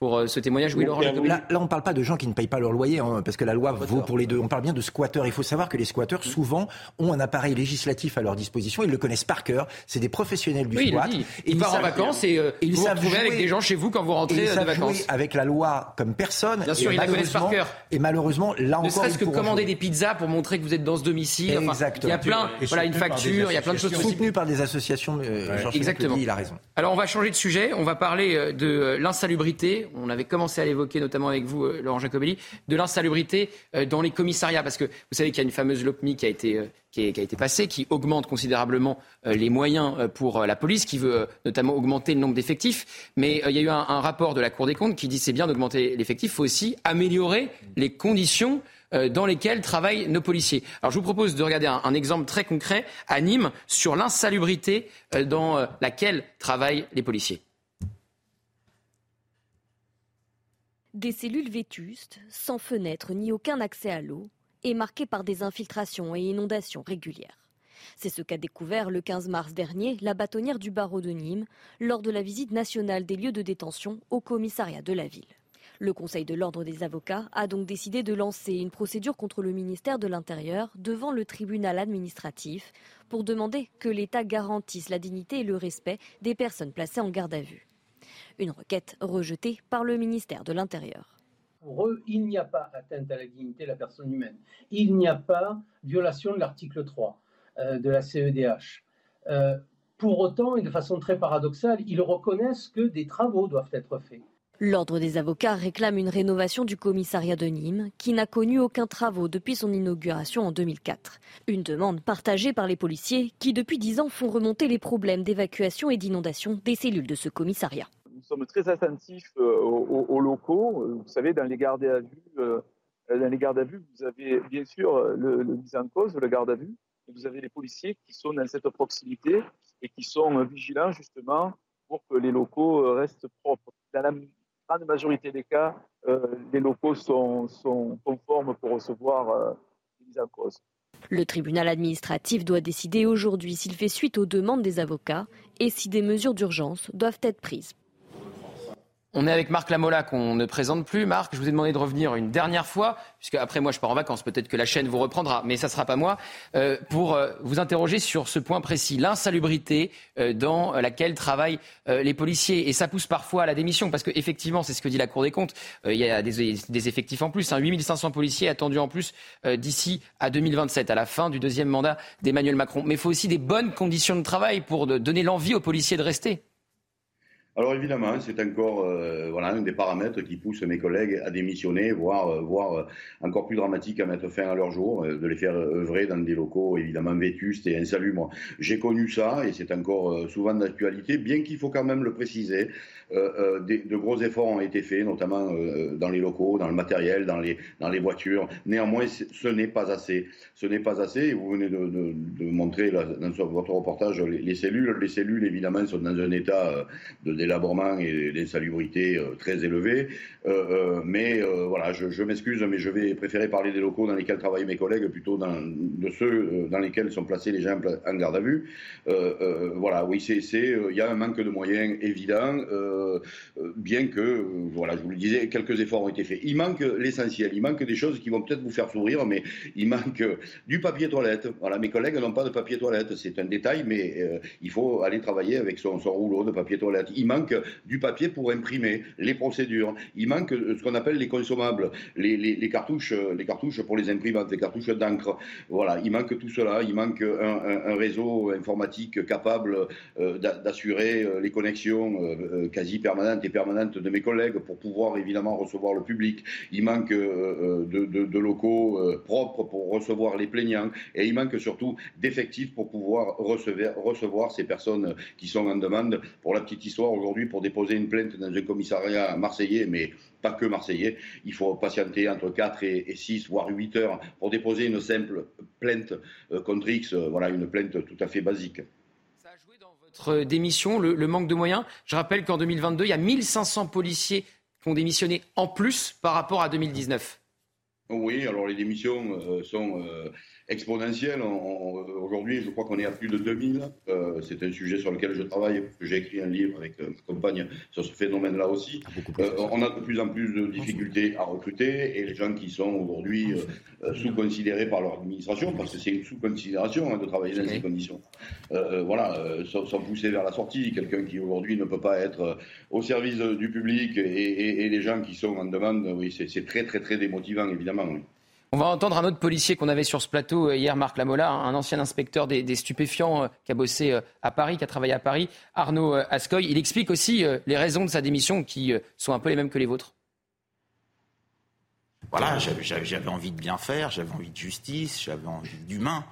pour ce témoignage. Oui, Laurent là, là, on ne parle pas de gens qui ne payent pas leur loyer, hein, parce que la loi vaut pour les deux. On parle bien de squatteurs. Il faut savoir que les squatteurs, souvent, ont un appareil législatif à leur disposition. Ils le connaissent par cœur. C'est des professionnels du oui, squat. Il, et ils partent en vacances et, ils vous retrouvez avec des gens chez vous quand vous rentrez de vacances. avec la loi comme personne. Bien sûr, ils la connaissent par cœur. Et malheureusement, là encore, ne serait-ce que commander des pizzas pour montrer que vous êtes dans ce domicile. il y a plein, voilà, une facture, il y a plein de choses soutenues par des associations. Exactement. Il a raison. Alors, on va changer de sujet. On va parler de l'insalubrité. On avait commencé à l'évoquer, notamment avec vous, Laurent Jacobelli, de l'insalubrité dans les commissariats, parce que vous savez qu'il y a une fameuse LOPMI qui a été été passée, qui augmente considérablement les moyens pour la police, qui veut notamment augmenter le nombre d'effectifs. Mais il y a eu un, rapport de la Cour des comptes qui dit c'est bien d'augmenter l'effectif, il faut aussi améliorer les conditions dans lesquelles travaillent nos policiers. Alors je vous propose de regarder un exemple très concret à Nîmes sur l'insalubrité dans laquelle travaillent les policiers. Des cellules vétustes, sans fenêtres ni aucun accès à l'eau, et marquées par des infiltrations et inondations régulières. C'est ce qu'a découvert le 15 mars dernier la bâtonnière du barreau de Nîmes lors de la visite nationale des lieux de détention au commissariat de la ville. Le Conseil de l'ordre des avocats a donc décidé de lancer une procédure contre le ministère de l'Intérieur devant le tribunal administratif pour demander que l'État garantisse la dignité et le respect des personnes placées en garde à vue. Une requête rejetée par le ministère de l'Intérieur. Pour eux, il n'y a pas atteinte à la dignité de la personne humaine. Il n'y a pas violation de l'article 3 euh, de la CEDH. Euh, pour autant, et de façon très paradoxale, ils reconnaissent que des travaux doivent être faits. L'Ordre des avocats réclame une rénovation du commissariat de Nîmes, qui n'a connu aucun travaux depuis son inauguration en 2004. Une demande partagée par les policiers, qui depuis dix ans font remonter les problèmes d'évacuation et d'inondation des cellules de ce commissariat. Sommes très attentifs aux, aux locaux. Vous savez, dans les gardes à vue, dans les gardes à vue, vous avez bien sûr le, mise en cause, le garde à vue, et vous avez les policiers qui sont dans cette proximité et qui sont vigilants justement pour que les locaux restent propres. Dans la grande majorité des cas, euh, les locaux sont, conformes pour recevoir euh, les mises en cause. Le tribunal administratif doit décider aujourd'hui s'il fait suite aux demandes des avocats et si des mesures d'urgence doivent être prises. On est avec Marc Lamola qu'on ne présente plus. Marc, je vous ai demandé de revenir une dernière fois, puisque après moi je pars en vacances, peut-être que la chaîne vous reprendra, mais ça ne sera pas moi, euh, pour euh, vous interroger sur ce point précis, l'insalubrité euh, dans laquelle travaillent les policiers. Et ça pousse parfois à la démission, parce qu'effectivement, c'est ce que dit la Cour des comptes, il y a des, effectifs en plus, hein, 8500 policiers attendus en plus d'ici à 2027, à la fin du deuxième mandat d'Emmanuel Macron. Mais il faut aussi des bonnes conditions de travail pour donner l'envie aux policiers de rester. Alors évidemment, c'est encore euh, voilà, un des paramètres qui poussent mes collègues à démissionner, voire, euh, voire euh, encore plus dramatique à mettre fin à leur jour, de les faire œuvrer dans des locaux évidemment vétustes et insalubres. J'ai connu ça et c'est encore souvent d'actualité, bien qu'il faut quand même le préciser. De gros efforts ont été faits, notamment dans les locaux, dans le matériel, dans les, dans les voitures. Néanmoins, ce n'est pas assez. Ce n'est pas assez. Et vous venez de, montrer dans votre reportage les, les, cellules. Les cellules, évidemment, sont dans un état de délabrement et d'insalubrité très élevé. Euh, mais voilà, je, m'excuse, mais je vais préférer parler des locaux dans lesquels travaillent mes collègues plutôt dans, de ceux dans lesquels sont placés les gens en garde à vue. voilà, oui, c'est, il y a un manque de moyens évident. Euh, bien que, euh, voilà, je vous le disais, quelques efforts ont été faits. Il manque l'essentiel, il manque des choses qui vont peut-être vous faire sourire, mais il manque du papier toilette. Voilà, mes collègues n'ont pas de papier toilette, c'est un détail, mais euh, il faut aller travailler avec son, son, rouleau de papier toilette. Il manque du papier pour imprimer les procédures. Il manque ce qu'on appelle les consommables, les, cartouches, les cartouches pour les imprimantes, les cartouches d'encre. Voilà, il manque tout cela. Il manque un, réseau informatique capable euh, d'assurer les connexions euh, quasi permanente et permanente de mes collègues pour pouvoir évidemment recevoir le public. Il manque euh, de, locaux euh, propres pour recevoir les plaignants et il manque surtout d'effectifs pour pouvoir recevoir, ces personnes qui sont en demande. Pour la petite histoire, pour déposer une plainte dans un commissariat marseillais, mais pas que marseillais. Il faut patienter entre 4 et, 6, voire 8 heures pour déposer une simple plainte euh, contre X, euh, voilà, une plainte tout à fait basique démission, le, le, manque de moyens. Je rappelle qu'en 2022, il y a 1500 policiers qui ont démissionné en plus par rapport à 2019. Oui, alors les démissions euh, sont euh, exponentielle. Aujourd'hui, je crois qu'on est à plus de 2000. Euh, c'est un sujet sur lequel je travaille. J'ai écrit un livre avec ma compagne sur ce phénomène-là aussi. on a de plus en plus de difficultés à recruter et les gens qui sont aujourd'hui sous-considérés par leur administration, parce que c'est une sous-considération hein, de travailler dans ces conditions, voilà, sont, poussés vers la sortie. Quelqu'un qui aujourd'hui ne peut pas être au service du public et, et les gens qui sont en demande, oui, c'est très très très démotivant évidemment. On va entendre un autre policier qu'on avait sur ce plateau euh, hier, Marc Lamola, un ancien inspecteur des, stupéfiants euh, qui a bossé euh, à Paris, qui a travaillé à Paris, Arnaud Ascoy. Il explique aussi les raisons de sa démission qui sont un peu les mêmes que les vôtres. Voilà, j'avais envie de bien faire, j'avais envie de justice, j'avais envie d'humain.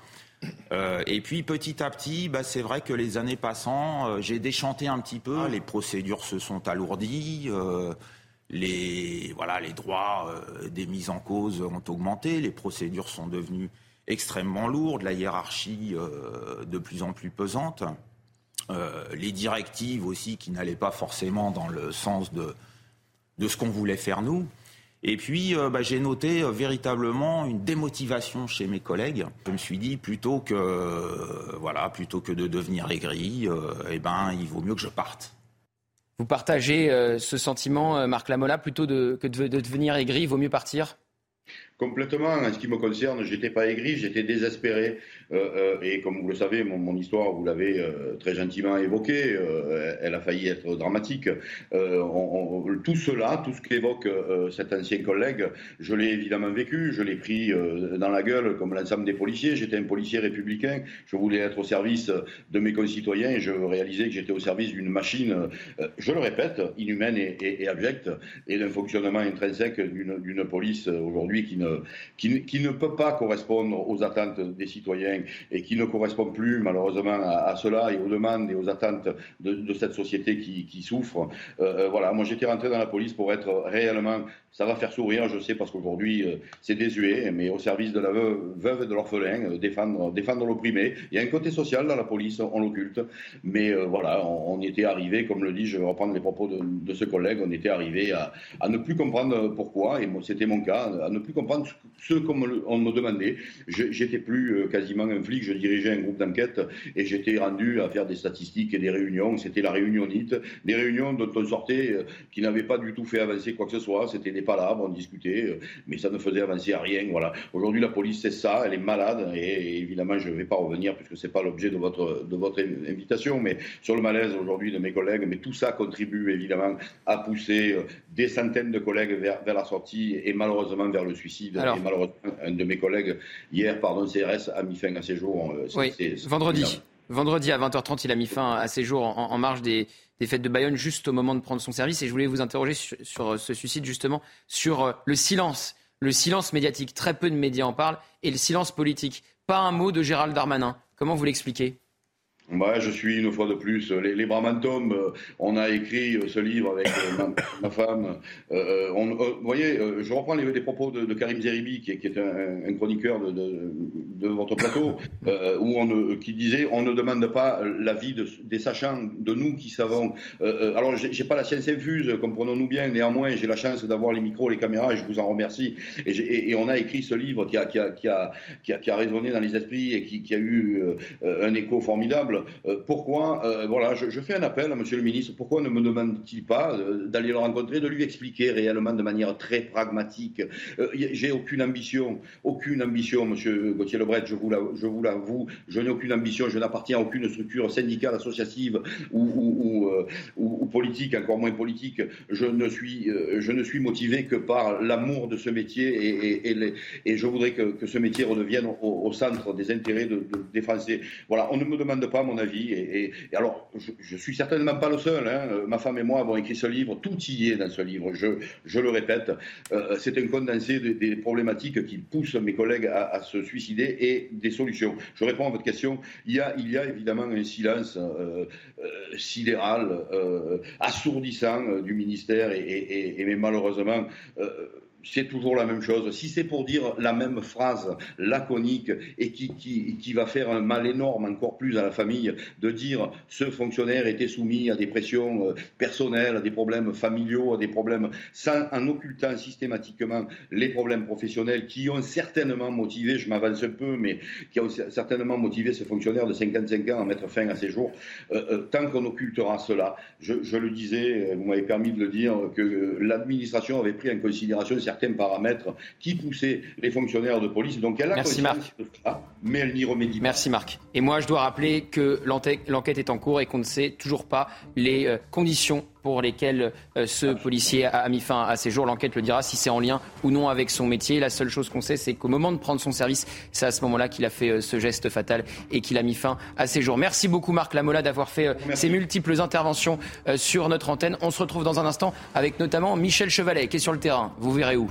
et puis petit à petit, bah, c'est vrai que les années passant, j'ai déchanté un petit peu. Les procédures se sont alourdies les, voilà, les droits euh, des mises en cause ont augmenté, les procédures sont devenues extrêmement lourdes, la hiérarchie euh, de plus en plus pesante, euh, les directives aussi qui n'allaient pas forcément dans le sens de, ce qu'on voulait faire nous. Et puis, bah, j'ai noté véritablement une démotivation chez mes collègues. Je me suis dit, plutôt que, voilà, plutôt que de devenir aigri, eh ben, il vaut mieux que je parte. Vous partagez euh, ce sentiment, euh, Marc Lamola, plutôt que de, de devenir aigri, il vaut mieux partir? Complètement. En ce qui me concerne, j'étais pas aigri, j'étais désespéré. Euh, euh, et comme vous le savez, mon, histoire, vous l'avez euh, très gentiment évoquée, elle a failli être dramatique. Tout cela, tout ce qu'évoque cet ancien collègue, je l'ai évidemment vécu, je l'ai pris dans la gueule comme l'ensemble des policiers. J'étais un policier républicain, je voulais être au service de mes concitoyens et je réalisais que j'étais au service d'une machine, je le répète, inhumaine et, et abjecte, et d'un fonctionnement intrinsèque d'une police aujourd'hui qui ne, qui, qui ne peut pas correspondre aux attentes des citoyens et qui ne correspond plus malheureusement à, cela et aux demandes et aux attentes de, cette société qui, souffre. Euh, euh, voilà, moi j'étais rentré dans la police pour être réellement ça va faire sourire, je sais, parce qu'aujourd'hui, euh, c'est désuet, mais au service de la veuve, et de l'orphelin, euh, défendre, défendre l'opprimé. Il y a un côté social dans la police, on l'occulte. Mais euh, voilà, on, y était arrivé, comme le dit, je vais reprendre les propos de, ce collègue, on était arrivé à, ne plus comprendre pourquoi, et c'était mon cas, à ne plus comprendre ce qu'on me demandait. J'étais plus quasiment un flic, je dirigeais un groupe d'enquête et j'étais rendu à faire des statistiques et des réunions. C'était la réunionnite, des réunions dont on sortait qui n'avaient pas du tout fait avancer quoi que ce soit. C'était des palabres, on discutait, euh, mais ça ne faisait avancer à rien. Voilà. Aujourd'hui, la police, c'est ça, elle est malade, et, évidemment, je ne vais pas revenir puisque ce n'est pas l'objet de votre, de votre invitation, mais sur le malaise aujourd'hui de mes collègues, mais tout ça contribue évidemment à pousser euh, des centaines de collègues vers la sortie et malheureusement vers le suicide. Et malheureusement, un de mes collègues, hier, pardon, CRS, a mis fin à ses jours. Euh, oui, vendredi. Vendredi à 20h30, il a mis fin à ses jours en marge des, des fêtes de Bayonne juste au moment de prendre son service. Et je voulais vous interroger sur, ce suicide, justement, sur euh, le silence. Le silence médiatique. Très peu de médias en parlent. Et le silence politique. Pas un mot de Gérald Darmanin. Comment vous l'expliquez? Je suis une fois de plus. Les, les Bramantum, euh, on a écrit euh, ce livre avec euh, ma, femme. Euh, vous voyez, je reprends les, les propos de, Karim Zeribi, qui, est un, chroniqueur de, votre plateau, où on, qui disait on ne demande pas l'avis de, des sachants, de nous qui savons. alors, j'ai pas la science infuse, comprenons-nous bien. Néanmoins, j'ai la chance d'avoir les micros, les caméras, et je vous en remercie. Et, et, on a écrit ce livre qui a, résonné dans les esprits et qui a eu un écho formidable. Euh, pourquoi, euh, voilà, je, fais un appel à Monsieur le ministre, pourquoi ne me demande-t-il pas euh, d'aller le rencontrer, de lui expliquer réellement de manière très pragmatique J'ai aucune ambition, aucune ambition, Monsieur Gauthier Lebret, je vous l'avoue, je, n'ai aucune ambition, je n'appartiens à aucune structure syndicale, associative ou, politique, encore moins politique. Je ne suis, je ne suis motivé que par l'amour de ce métier et, je voudrais que, que, ce métier redevienne au, centre des intérêts de, des Français. Voilà, on ne me demande pas mon avis. Et, alors, je, je, suis certainement pas le seul. Hein. Ma femme et moi avons écrit ce livre. Tout y est dans ce livre. Je, le répète. Euh, c'est un condensé des, problématiques qui poussent mes collègues à, se suicider et des solutions. Je réponds à votre question. Il y a, évidemment un silence euh, euh sidéral, euh, assourdissant du ministère et, et mais malheureusement c'est toujours la même chose. Si c'est pour dire la même phrase laconique et qui, qui, qui, va faire un mal énorme encore plus à la famille, de dire ce fonctionnaire était soumis à des pressions euh, personnelles, à des problèmes familiaux, à des problèmes, sans, en occultant systématiquement les problèmes professionnels qui ont certainement motivé, je m'avance un peu, mais qui ont certainement motivé ce fonctionnaire de 55 ans à mettre fin à ses jours, euh, euh, tant qu'on occultera cela, je, je le disais, vous m'avez permis de le dire, que l'administration avait pris en considération certains paramètres qui poussaient les fonctionnaires de police. Donc elle a Merci Marc. mais elle n'y remédie pas. Merci Marc. Et moi, je dois rappeler que l'enquête est en cours et qu'on ne sait toujours pas les euh, conditions pour lesquelles euh, ce policier a mis fin à ses jours. L'enquête le dira si c'est en lien ou non avec son métier. La seule chose qu'on sait, c'est qu'au moment de prendre son service, c'est à ce moment-là qu'il a fait euh, ce geste fatal et qu'il a mis fin à ses jours. Merci beaucoup Marc Lamola d'avoir fait ces multiples interventions sur notre antenne. On se retrouve dans un instant avec notamment Michel Chevalet qui est sur le terrain. Vous verrez où.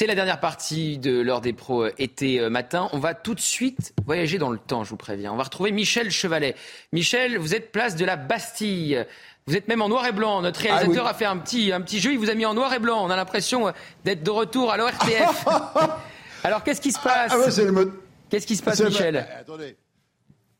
C'est la dernière partie de l'heure des pros euh, été euh, matin. On va tout de suite voyager dans le temps, je vous préviens. On va retrouver Michel Chevalet. Michel, vous êtes place de la Bastille. Vous êtes même en noir et blanc. Notre ah réalisateur a fait un petit, un petit jeu. Il vous a mis en noir et blanc. On a l'impression euh, d'être de retour à l'ORTF. <laughs> Alors, qu'est-ce qui se passe ah, Qu'est-ce qui se passe, Michel eh, Attendez.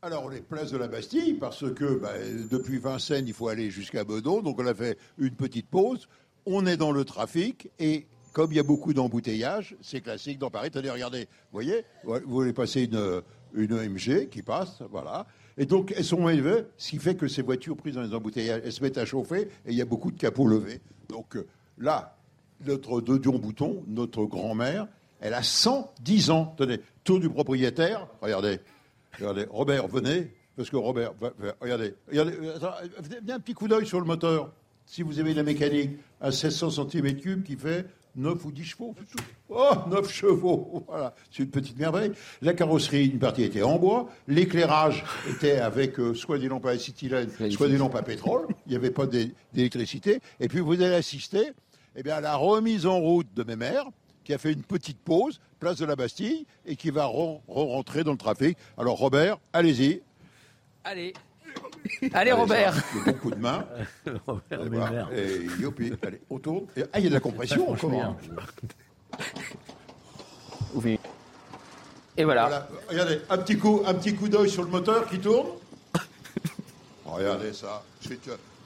Alors, on est place de la Bastille parce que bah, depuis Vincennes, il faut aller jusqu'à Bedon. Donc, on a fait une petite pause. On est dans le trafic et comme il y a beaucoup d'embouteillages, c'est classique dans Paris. Attendez, regardez, vous voyez, vous voulez passer une, une qui passe, voilà. Et donc, elles sont élevées, ce qui fait que ces voitures prises dans les embouteillages, elles se mettent à chauffer et il y a beaucoup de capots levés. Donc euh, là, notre De Dion Bouton, notre grand-mère, elle a 110 ans. Tenez, tour du propriétaire, regardez, regardez, Robert, venez, parce que Robert, regardez, regardez, viens un petit coup d'œil sur le moteur, si vous avez la mécanique, à 1600 cm3 qui fait 9 ou 10 chevaux. Oh, 9 chevaux <laughs> Voilà, c'est une petite merveille. La carrosserie, une partie était en bois. L'éclairage était avec euh, soit des lampes à acétylène, soit des lampes à pétrole. Il n'y avait pas d'électricité. Et puis vous allez assister eh bien, à la remise en route de mes mères, qui a fait une petite pause, place de la Bastille, et qui va rentrer dans le trafic. Alors Robert, allez-y. Allez. Allez, <laughs> Robert. Le bon coup de main. <laughs> Robert, et, youpi, allez, on tourne. ah, il y a de la compression encore. <laughs> Oui. Et voilà. Regardez, un petit coup, un petit coup d'œil sur le moteur qui tourne. regardez ça. C'est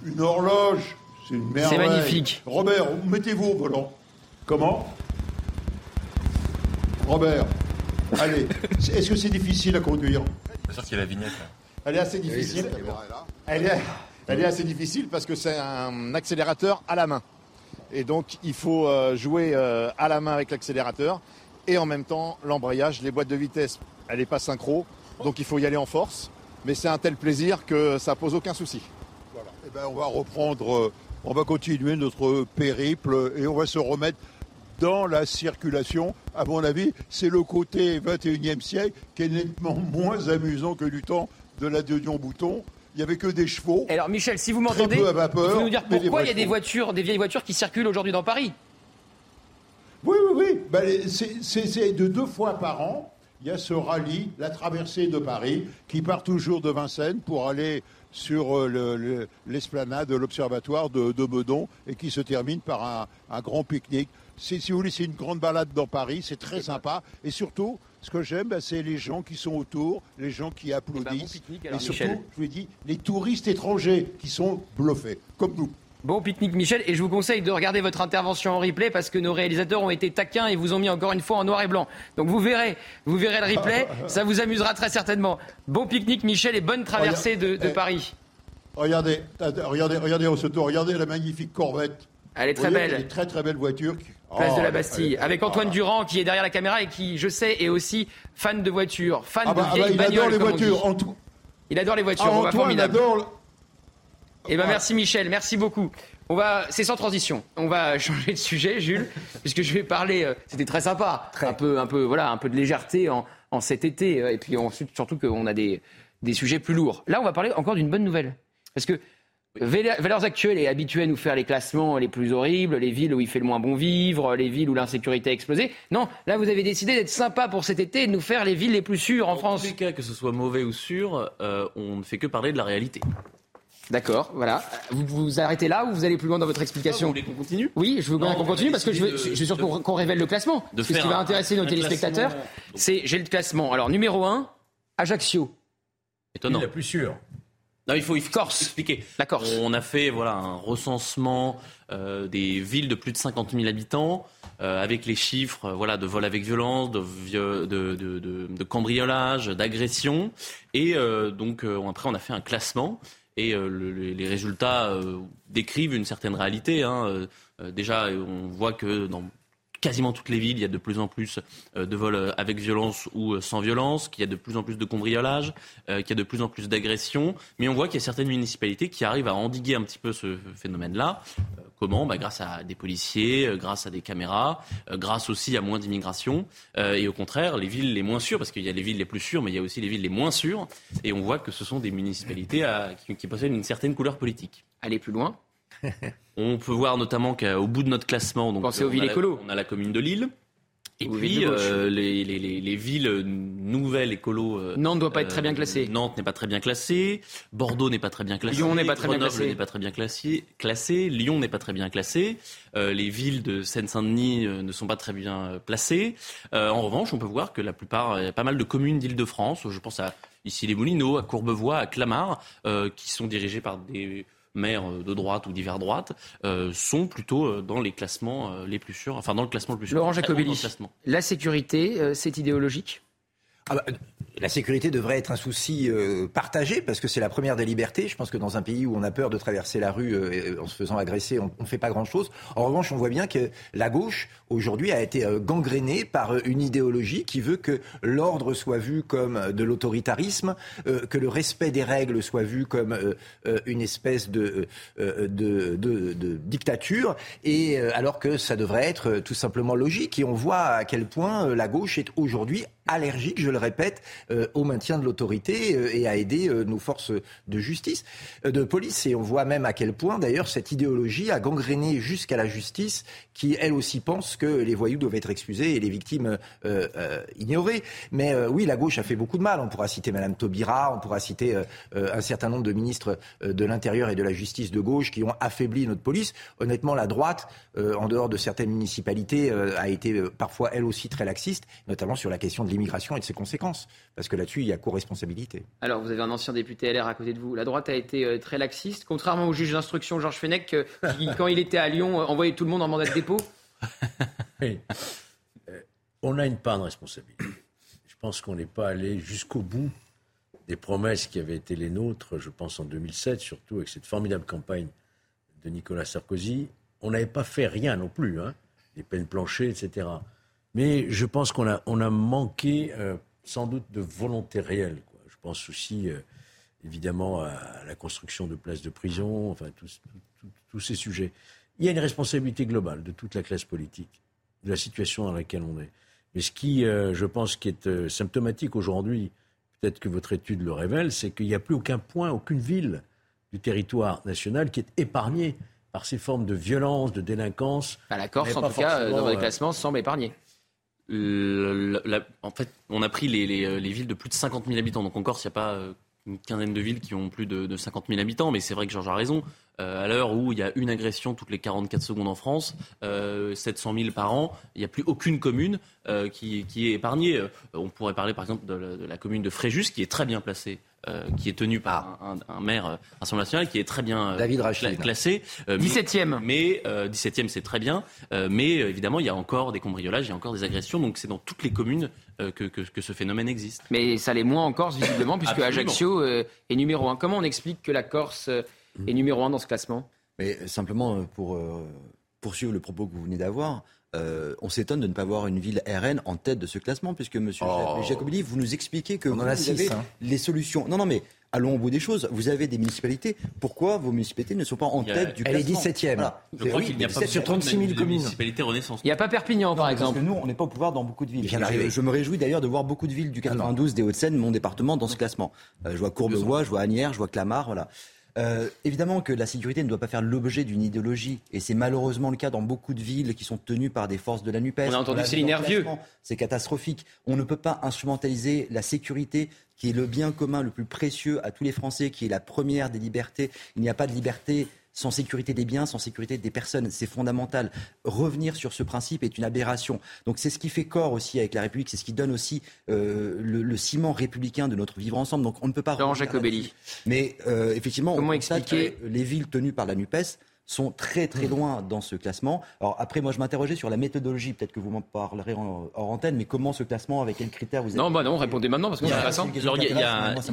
une horloge. C'est une merveille. C'est magnifique. Robert, mettez-vous au volant. Comment? Robert, allez. Est-ce que c'est difficile à conduire? C'est sûr qu'il y a la vignette. Elle est assez difficile. Elle est, elle est assez difficile parce que c'est un accélérateur à la main. Et donc, il faut euh, jouer euh, à la main avec l'accélérateur et en même temps l'embrayage. Les boîtes de vitesse, elle n'est pas synchro, donc il faut y aller en force. Mais c'est un tel plaisir que ça pose aucun souci. Voilà. Et eh ben, on va reprendre, euh, on va continuer notre périple et on va se remettre dans la circulation. À mon avis, c'est le côté 21e siècle qui est nettement moins amusant que du temps de la Dion Bouton. Il n'y avait que des chevaux. Alors Michel, si vous m'entendez, vous nous dire pourquoi il y a des voitures, des vieilles voitures qui circulent aujourd'hui dans Paris? Oui, oui, oui. Ben, c'est de deux fois par an. Il y a ce rallye, la traversée de Paris, qui part toujours de Vincennes pour aller sur euh, l'esplanade de l'observatoire de, de, Meudon et qui se termine par un, grand pique-nique. Si vous voulez, c'est une grande balade dans Paris, c'est très sympa. Et surtout, ce que j'aime, bah, c'est les gens qui sont autour, les gens qui applaudissent. Eh ben, et surtout, je vous dis, les touristes étrangers qui sont bluffés, comme nous. Bon pique-nique Michel, et je vous conseille de regarder votre intervention en replay parce que nos réalisateurs ont été taquins et vous ont mis encore une fois en noir et blanc. Donc vous verrez, vous verrez le replay, <laughs> ça vous amusera très certainement. Bon pique-nique Michel et bonne traversée de, de, eh, Paris. Regardez, regardez, regardez au regardez la magnifique Corvette. Elle est très belle. Elle est très très belle voiture. Place de la oh, Bastille, avec Antoine Durand qui est derrière la caméra et qui, je sais, est aussi fan de voitures, fan ah bah, de ah vieilles bah, il Adore les voitures. Il adore les voitures. Ah, Antoine adore. Eh ben merci Michel, merci beaucoup. On va, c'est sans transition. On va <laughs> changer de sujet, Jules, puisque je vais parler. Euh, c'était très sympa, un peu, un peu, voilà, un peu de légèreté en, en cet été, euh, et puis ensuite surtout qu'on a des, des sujets plus lourds. Là, on va parler encore d'une bonne nouvelle, parce que Valeurs actuelles est habitué à nous faire les classements les plus horribles, les villes où il fait le moins bon vivre, les villes où l'insécurité a explosé. Non, là vous avez décidé d'être sympa pour cet été et de nous faire les villes les plus sûres en France. En tous les cas, que ce soit mauvais ou sûr, euh, on ne fait que parler de la réalité. D'accord, voilà. Vous vous arrêtez là ou vous allez plus loin dans votre explication Vous voulez qu'on continue? Oui, je veux bien qu'on on continue parce que je veux, décider de- je veux surtout qu'on révèle le classement. de Parce que ce qui va intéresser nos téléspectateurs, classement. c'est j'ai le classement. Alors numéro 1, Ajaccio. Étonnant. La plus sûre. Non, il faut, il faut Corse. expliquer. La Corse. On a fait voilà, un recensement euh, des villes de plus de 50 000 habitants, euh, avec les chiffres euh, voilà, de vol avec violence, de, de, de, de- de cambriolage, d'agression. Et donc, après, on a fait un classement. Et le- le- les résultats décrivent une certaine réalité. hein. Déjà, on voit que dans quasiment toutes les villes, il y a de plus en plus euh, de vols euh, avec violence ou euh, sans violence, qu'il y a de plus en plus de cambriolage, euh, qu'il y a de plus en plus d'agressions. Mais on voit qu'il y a certaines municipalités qui arrivent à endiguer un petit peu ce phénomène-là. Comment? Bah, Grâce à des policiers, grâce à des caméras, grâce aussi à moins d'immigration. Et au contraire, les villes les moins sûres, parce qu'il y a les villes les plus sûres, mais il y a aussi les villes les moins sûres. Et on voit que ce sont des municipalités qui, qui possèdent une certaine couleur politique. Allez plus loin. On peut voir notamment qu'au bout de notre classement, donc, Pensez aux on villes a la- écolo. on a la commune de Lille. Et Ou puis euh, les, les- les- les villes nouvelles écolo. euh, Nantes doit pas être très bien euh, classée. Nantes n'est pas très bien classée. Bordeaux n'est pas très bien classé. Lyon n'est pas très bien classé. n'est pas très bien classé. Lyon n'est pas très bien classé. Euh, les villes de Seine-Saint-Denis ne sont pas très bien placées. En revanche, on peut voir que la plupart, il y a pas mal de communes d'Île-de-France. Je pense à ici les Moulineaux, à Courbevoie, à Clamart, qui sont dirigées par des maires euh, de droite ou d'hiver droite, euh, sont plutôt euh, dans les classements les plus sûrs, enfin dans le classement le plus sûr. Laurent Jacobelli, la sécurité, euh, c'est idéologique? Ah bah, la sécurité devrait être un souci euh, partagé parce que c'est la première des libertés. Je pense que dans un pays où on a peur de traverser la rue euh, en se faisant agresser, on ne fait pas grand-chose. En revanche, on voit bien que la gauche, aujourd'hui, a été euh, gangrénée par euh, une idéologie qui veut que l'ordre soit vu comme de l'autoritarisme, que le respect des règles soit vu comme une espèce de, de, dictature, et alors que ça devrait être tout simplement logique. Et on voit à quel point la gauche est aujourd'hui allergique, je le répète, euh, au maintien de l'autorité euh, et à aider euh, nos forces de justice, de police. Et on voit même à quel point, d'ailleurs, cette idéologie a gangréné jusqu'à la justice, qui elle aussi pense que les voyous doivent être excusés et les victimes ignorées. Mais oui, la gauche a fait beaucoup de mal. On pourra citer Madame Taubira, on pourra citer un certain nombre de ministres de l'Intérieur et de la Justice de gauche qui ont affaibli notre police. Honnêtement, la droite, en dehors de certaines municipalités, a été parfois elle aussi très laxiste, notamment sur la question de l'immigration et de ses conséquences. Parce que là-dessus, il y a co-responsabilité. Alors, vous avez un ancien député LR à côté de vous. La droite a été euh, très laxiste, contrairement au juge d'instruction Georges Fenech, euh, qui, quand il était à Lyon, euh, envoyait tout le monde en mandat de dépôt. <laughs> Oui. Euh, on a une part de responsabilité. Je pense qu'on n'est pas allé jusqu'au bout des promesses qui avaient été les nôtres, je pense en 2007, surtout avec cette formidable campagne de Nicolas Sarkozy. On n'avait pas fait rien non plus, hein, les peines planchées, etc. Mais je pense qu'on a, on a manqué euh, sans doute de volonté réelle. quoi. Je pense aussi, euh, évidemment, à la construction de places de prison, enfin, tous- ces sujets. Il y a une responsabilité globale de toute la classe politique, de la situation dans laquelle on est. Mais ce qui, euh, je pense, qui est euh, symptomatique aujourd'hui, peut-être que votre étude le révèle, c'est qu'il n'y a plus aucun point, aucune ville du territoire national qui est épargnée par ces formes de violence, de délinquance. À la Corse, en tout cas, euh, dans votre euh, classement, semble épargné. En fait, on a pris les, les villes de plus de 50 000 habitants. Donc en Corse, il n'y a pas euh, une quinzaine de villes qui ont plus de, de 50 000 habitants. Mais c'est vrai que Georges a raison. Euh, à l'heure où il y a une agression toutes les 44 secondes en France, euh, 700 000 par an, il n'y a plus aucune commune euh, qui, qui est épargnée. Euh, on pourrait parler par exemple de la, de la commune de Fréjus, qui est très bien placée. euh, qui est tenue par un, un- un maire euh, Assemblée nationale qui est très bien euh, David Rachid. classé. Euh, mais- 17e. mais euh, 17e, c'est très bien. Euh, mais euh, évidemment, il y a encore des cambriolages, il y a encore des agressions. Donc c'est dans toutes les communes euh, que, que- que ce phénomène existe. Mais ça l'est moins en Corse, visiblement, puisque Absolument. Ajaccio euh, est numéro un. Comment on explique que la Corse euh, est numéro un dans ce classement Mais simplement, euh, pour euh, poursuivre le propos que vous venez d'avoir, euh, on s'étonne de ne pas voir une ville RN en tête de ce classement, puisque Monsieur Oh. Vous nous expliquez que On en vous, a vous six, avez hein. les solutions. Non, non, mais allons au bout des choses. Vous avez des municipalités. Pourquoi vos municipalités ne sont pas en a- tête du Elle est classement 17e. Voilà. Je crois Oui, qu'il n'y a pas 17 sur 36 000 de communes. municipalité Renaissance. Il n'y a pas Perpignan, par exemple. Parce que nous, on n'est pas au pouvoir dans beaucoup de villes. Je, je me réjouis d'ailleurs de voir beaucoup de villes du 92, des Hauts-de-Seine, mon département, dans ce classement. Euh, je vois Courbevoie, je vois Agnières, je vois Clamart, voilà. Euh, évidemment que la sécurité ne doit pas faire l'objet d'une idéologie, et c'est malheureusement le cas dans beaucoup de villes qui sont tenues par des forces de la NUPES. On a entendu Céline Hervieux. C'est catastrophique. On ne peut pas instrumentaliser la sécurité qui est le bien commun le plus précieux à tous les Français, qui est la première des libertés. Il n'y a pas de liberté sans sécurité des biens, sans sécurité des personnes. C'est fondamental. Revenir sur ce principe est une aberration. Donc c'est ce qui fait corps aussi avec la République, c'est ce qui donne aussi euh, le, le ciment républicain de notre vivre ensemble. Donc on ne peut pas... Laurent Jacobelli. Mais euh, effectivement, Comment on expliquer- que les villes tenues par la NUPES sont très très loin dans ce classement. Alors après, moi je m'interrogeais sur la méthodologie, peut-être que vous m'en parlerez en, hors antenne, mais comment ce classement, avec quels critères vous êtes... Non, bah non, répondez maintenant parce que c'est intéressant. Il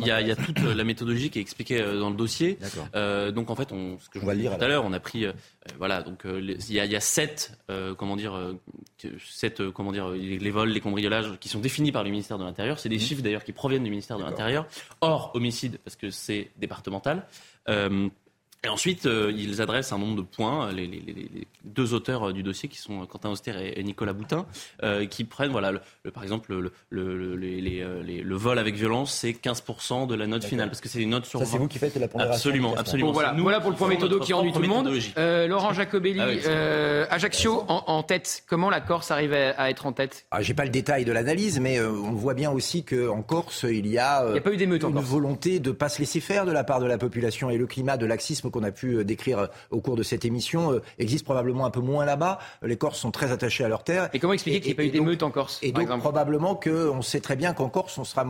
y a, toute la méthodologie qui est expliquée euh, dans le dossier. Euh, donc en fait, on, ce que je On vous lire, tout à l'heure, on a pris, euh, euh, voilà, donc euh, il y a, il y a sept, comment dire, sept, comment dire, les, vols, les cambriolages qui sont définis par le ministère de l'Intérieur. C'est des Mhm. chiffres d'ailleurs qui proviennent du ministère de l'Intérieur. Hors homicide parce que c'est départemental. Euh, et ensuite, euh, ils adressent un nombre de points, les, les- deux auteurs euh, du dossier qui sont Quentin Auster et, et Nicolas Boutin, euh, qui prennent, voilà, le, le- par exemple, le, le- le- les- les, euh, les- le vol avec violence, c'est 15% de la note finale, parce que c'est une note sur Ça, c'est 20. vous qui faites la pondération Absolument, absolument. Bon, voilà, nous voilà pour le point méthodo qui ennuie tout le monde. Euh, Laurent Jacobelli, Ah oui, euh, Ajaccio en, en tête. Comment la Corse arrive à, à être en tête? Ah, J'ai pas le détail de l'analyse, mais euh, on voit bien aussi qu'en Corse, il y a, euh, Il n'y a pas eu d'émeute en une volonté de pas se laisser faire de la part de la population et le climat de laxisme qu'on a pu euh, décrire euh, au cours de cette émission euh, existe probablement un peu moins là-bas. Les Corses sont très attachés à leur terre. Et comment expliquer qu'il n'y ait pas eu et donc- d'émeute en Corse Et par donc exemple? probablement qu'on sait très bien qu'en Corse, on sera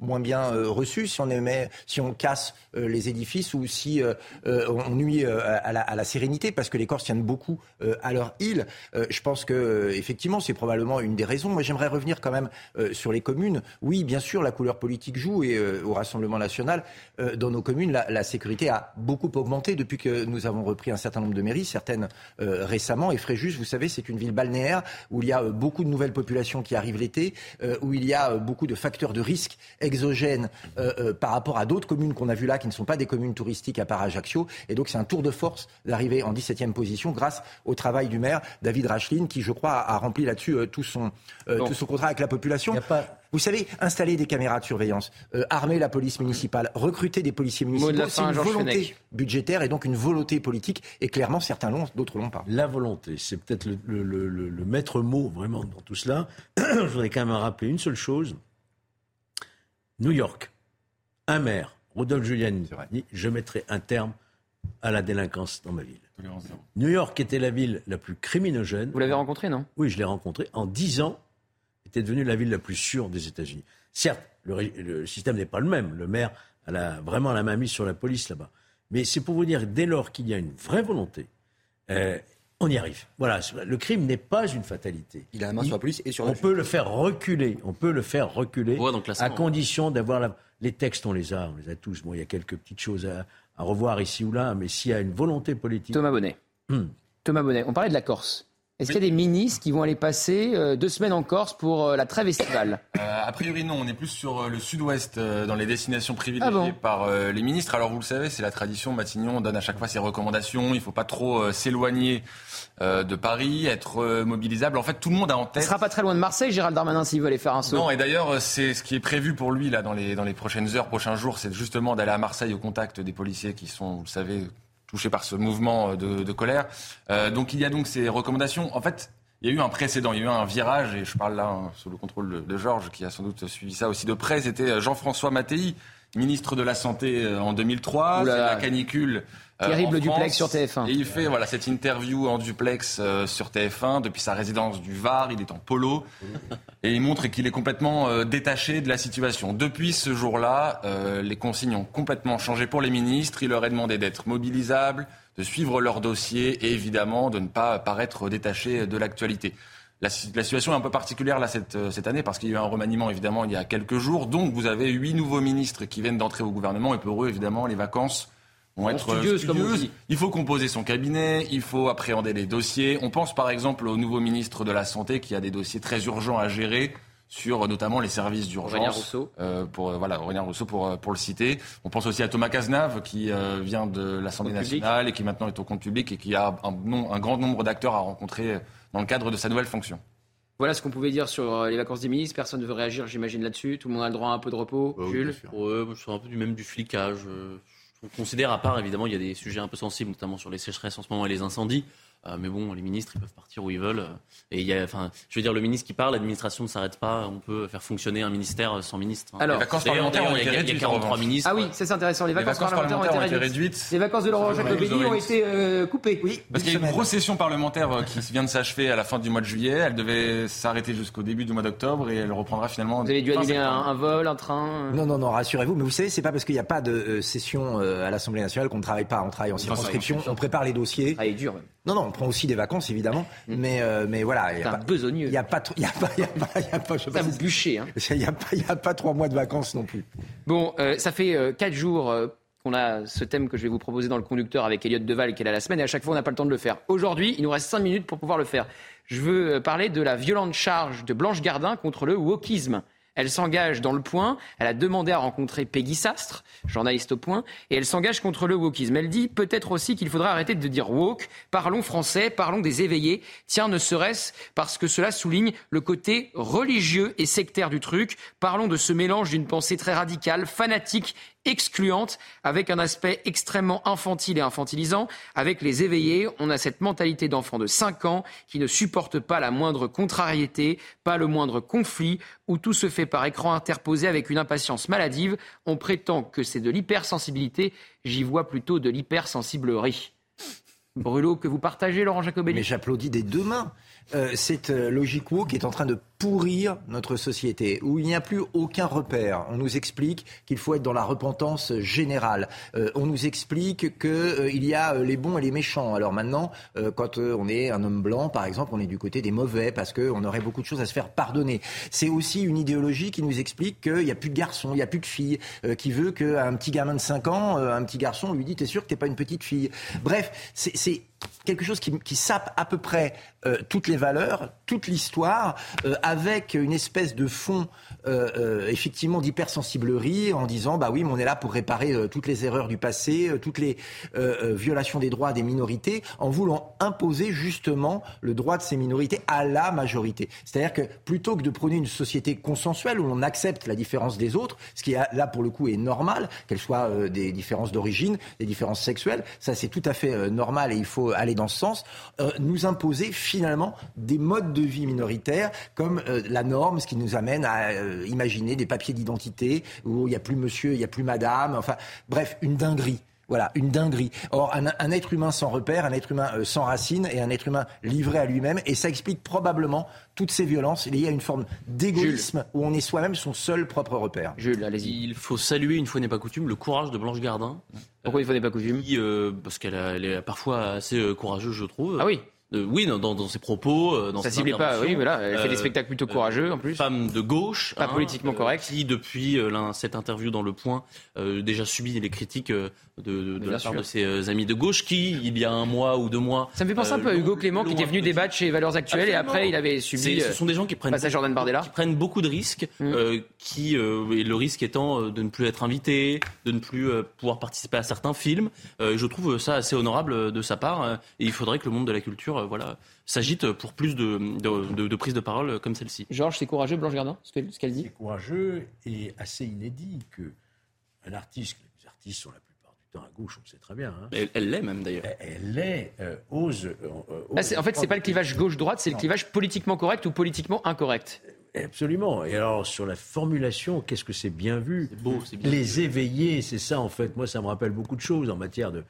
moins bien euh, reçu si on émet, si on casse euh, les édifices ou si euh, euh, on nuit à, la, sérénité, parce que les Corses tiennent beaucoup à leur île. Je pense que effectivement, c'est probablement une des raisons. Moi, j'aimerais revenir quand même sur les communes. Oui, bien sûr, la couleur politique joue et au Rassemblement national, dans nos communes, la, sécurité a beaucoup augmenté depuis que nous avons repris un certain nombre de mairies, certaines récemment. Et Fréjus, vous savez, c'est une ville balnéaire où il y a beaucoup de nouvelles populations qui arrivent l'été, où il y a beaucoup de facteurs de risque euh, euh, par rapport à d'autres communes qu'on a vues là, qui ne sont pas des communes touristiques à part Ajaccio. Et donc c'est un tour de force d'arriver en 17e position grâce au travail du maire David Racheline, qui je crois a, a rempli là-dessus euh, tout, son, euh, tout son contrat avec la population. Vous savez, installer des caméras de surveillance, euh, armer la police municipale, recruter des policiers municipaux, c'est une Georges volonté Fenech. budgétaire et donc une volonté politique. Et clairement, certains l'ont, d'autres l'ont pas. La volonté, c'est peut-être le, le- le- le- le maître mot vraiment dans tout cela. <clears throat> Je voudrais quand même rappeler une seule chose. New York, un maire, Rodolphe Giuliani, dit je mettrai un terme à la délinquance dans ma ville. New York était la ville la plus criminogène. Vous l'avez rencontré, non? Oui, je l'ai rencontré. En dix ans, était devenue la ville la plus sûre des États-Unis. Certes, le, système n'est pas le même. Le maire a la- vraiment la main mise sur la police là-bas. Mais c'est pour vous dire, dès lors qu'il y a une vraie volonté, euh, on y arrive. Voilà, le crime n'est pas une fatalité. Il a la main sur la police et sur la On peut le faire reculer. On peut le faire reculer classement. à condition d'avoir la... les textes. On les a, on les a tous. Bon, il y a quelques petites choses à, à revoir ici ou là, mais s'il y a une volonté politique. Thomas Bonnet. Hmm. Thomas Bonnet, on parlait de la Corse. Est-ce qu'il y a des ministres qui vont aller passer euh, deux semaines en Corse pour euh, la trêve estivale? Euh, a priori non, on est plus sur le sud-ouest dans les destinations privilégiées Ah bon? par les ministres. Alors vous le savez, c'est la tradition. Matignon donne à chaque fois ses recommandations. Il ne faut pas trop s'éloigner de Paris, être mobilisable. En fait, tout le monde a en tête. sera pas très loin de Marseille, Gérald Darmanin, s'il veut aller faire un saut. Non, et d'ailleurs, c'est ce qui est prévu pour lui là dans les dans les prochaines heures, prochains jours, c'est justement d'aller à Marseille au contact des policiers qui sont, vous le savez, touchés par ce mouvement euh, de, de colère. Euh, donc il y a donc ces recommandations. En fait. Il y a eu un précédent, il y a eu un virage, et je parle là hein, sous le contrôle de, de Georges, qui a sans doute suivi ça aussi de près. C'était euh, Jean-François Mattei, ministre de la Santé euh, en 2003. Oula. C'est la canicule. Euh, Terrible en duplex France. sur TF1. Et il fait voilà cette interview en duplex euh, sur TF1 depuis sa résidence du Var. Il est en polo et il montre qu'il est complètement euh, détaché de la situation. Depuis ce jour-là, les consignes ont complètement changé pour les ministres. Il leur est demandé d'être mobilisables, de suivre leur dossier et évidemment de ne pas paraître détachés de l'actualité. La, si- la situation est un peu particulière là cette, cette année parce qu'il y a eu un remaniement évidemment il y a quelques jours. Donc vous avez huit nouveaux ministres qui viennent d'entrer au gouvernement et pour eux évidemment les vacances vont être studieuses, comme on studieuses. dit. Il faut composer son cabinet, il faut appréhender les dossiers. On pense par exemple au nouveau ministre de la Santé qui a des dossiers très urgents à gérer sur euh, notamment les services d'urgence. Euh, pour, euh, voilà, Aurélien Rousseau pour, euh, pour le citer. On pense aussi à Thomas Cazenave qui euh, vient de l'Assemblée public. nationale et qui maintenant est au compte public et qui a un, grand nombre d'acteurs à rencontrer dans le cadre de sa nouvelle fonction. Voilà ce qu'on pouvait dire sur les vacances des ministres. Personne ne veut réagir, j'imagine, là-dessus. Tout le monde a le droit à un peu de repos. Jules Ouais, moi, je suis un peu du même du flicage. euh, on considère, à part évidemment, il y a des sujets un peu sensibles, notamment sur les sécheresses en ce moment et les incendies. Euh, mais bon, les ministres, ils peuvent partir où ils veulent. Et il y a, enfin, je veux dire, le ministre qui parle, l'administration ne s'arrête pas. On peut faire fonctionner un ministère sans ministre. Alors, les vacances parlementaires ont été il y a réduites. 43 en revanche. ministres. Ah oui, ça c'est intéressant. Les Les vacances, parlementaires, ont été réduites. réduites. Les vacances de Laurent Jacobelli vous ont été euh, coupées. Oui, Parce qu'il y a une grosse session parlementaire euh, qui vient de s'achever à la fin du mois de juillet. Elle devait s'arrêter jusqu'au début du mois d'octobre et elle reprendra finalement. Vous avez dû annuler un, vol, un train. Non, non, non, rassurez-vous. Mais vous savez, c'est pas parce qu'il n'y a pas de session à l'Assemblée nationale qu'on ne travaille pas. On travaille en circonscription, on prépare les dossiers. Ah, il est dur. Non, non, on prend aussi des vacances, évidemment. Mais, euh, mais voilà. il y a C'est un pas- besogneux. Il n'y a pas, il y a pas, il y a pas, il y a pas, je sais Ça pas vous. Hein. <laughs> il y a pas, il y a pas trois mois de vacances non plus. Bon, euh, ça fait euh, quatre jours qu'on a ce thème que je vais vous proposer dans le conducteur avec Elliot Deval qui est là la semaine et à chaque fois on n'a pas le temps de le faire. Aujourd'hui, il nous reste cinq minutes pour pouvoir le faire. Je veux parler de la violente charge de Blanche Gardin contre le wokisme. Elle s'engage dans le point, elle a demandé à rencontrer Peggy Sastre, journaliste au point, et elle s'engage contre le wokisme. Elle dit peut-être aussi qu'il faudra arrêter de dire woke, parlons français, parlons des éveillés. Tiens, ne serait-ce parce que cela souligne le côté religieux et sectaire du truc. Parlons de ce mélange d'une pensée très radicale, fanatique, excluante, avec un aspect extrêmement infantile et infantilisant. Avec les éveillés, on a cette mentalité d'enfant de 5 ans qui ne supporte pas la moindre contrariété, pas le moindre conflit, où tout se fait par écran interposé avec une impatience maladive. On prétend que c'est de l'hypersensibilité, j'y vois plutôt de l'hypersensiblerie. Brulo, que vous partagez, Laurent Jacobelli? Mais j'applaudis des deux mains. Euh, cette euh, logique woke est en train de pourrir notre société, où il n'y a plus aucun repère. On nous explique qu'il faut être dans la repentance générale. Euh, on nous explique qu'il y a les bons et les méchants. Alors maintenant, quand on est un homme blanc, par exemple, on est du côté des mauvais, parce qu'on aurait beaucoup de choses à se faire pardonner. C'est aussi une idéologie qui nous explique qu'il n'y a plus de garçons, il n'y a plus de filles, qui veut qu'un petit gamin de 5 ans, un petit garçon, lui dit, t'es sûr que t'es pas une petite fille? Bref, c'est quelque chose qui, sape à peu près euh, toutes les valeurs, toute l'histoire, euh, avec une espèce de fond euh, effectivement d'hypersensiblerie en disant bah oui, mais on est là pour réparer toutes les erreurs du passé, toutes les violations des droits des minorités, en voulant imposer justement le droit de ces minorités à la majorité. C'est-à-dire que plutôt que de prôner une société consensuelle où on accepte la différence des autres, ce qui là pour le coup est normal, qu'elles soient des différences d'origine, des différences sexuelles, ça c'est tout à fait normal et il faut aller dans ce sens, euh, nous imposer finalement des modes de vie minoritaires comme euh, la norme, ce qui nous amène à euh, imaginer des papiers d'identité où il n'y a plus monsieur, il n'y a plus madame, enfin bref, une dinguerie. Voilà, une dinguerie. Or, un, un être humain sans repère, un être humain euh, sans racines et un être humain livré à lui-même, et ça explique probablement toutes ces violences liées à une forme d'égoïsme où on est soi-même son seul propre repère. Jules, allez-y. Il faut saluer, une fois n'est pas coutume, le courage de Blanche Gardin. Pourquoi une fois n'est pas coutume? Qui, euh, Parce qu'elle est parfois assez euh, courageuse, je trouve. Ah oui Euh, oui, dans, ses propos, euh, dans Ça ciblait pas, oui, mais là, elle fait des Euh, spectacles plutôt courageux en plus. Femme de gauche, Pas politiquement correcte. qui depuis euh, cette interview dans Le Point euh, déjà subit les critiques euh, de, de- de Bien la part sûr. de ses euh, amis de gauche, qui il y a un mois ou deux mois. Ça me fait penser un euh, peu à Hugo l'ont- Clément qui était venu débattre chez Valeurs Actuelles et après il avait subi. C'est- euh, ce sont des gens qui prennent beaucoup- Jordan Bardella. qui prennent beaucoup de risques, Mm. euh, qui euh, et le risque étant euh, de ne plus être invité, de ne plus euh, pouvoir participer à certains films. Euh, je trouve ça assez honorable euh, de sa part euh, et il faudrait que le monde de la culture, euh, voilà, s'agite pour plus de, de, de, de prises de parole comme celle-ci. Georges, c'est courageux, Blanche Gardin, ce que- ce qu'elle dit? C'est courageux et assez inédit que un artiste, les artistes sont la plupart temps à gauche, on le sait très bien. hein. Elle l'est même d'ailleurs. Elle l'est, euh, ose. euh, euh, Ah, c'est- en fait, c'est pas le clivage gauche-droite, c'est le clivage politiquement correct ou politiquement incorrect. Absolument. Et alors, sur la formulation, qu'est-ce que c'est bien vu? Beau, c'est bien Les éveillés, c'est ça, en fait. Moi, ça me rappelle beaucoup de choses en matière de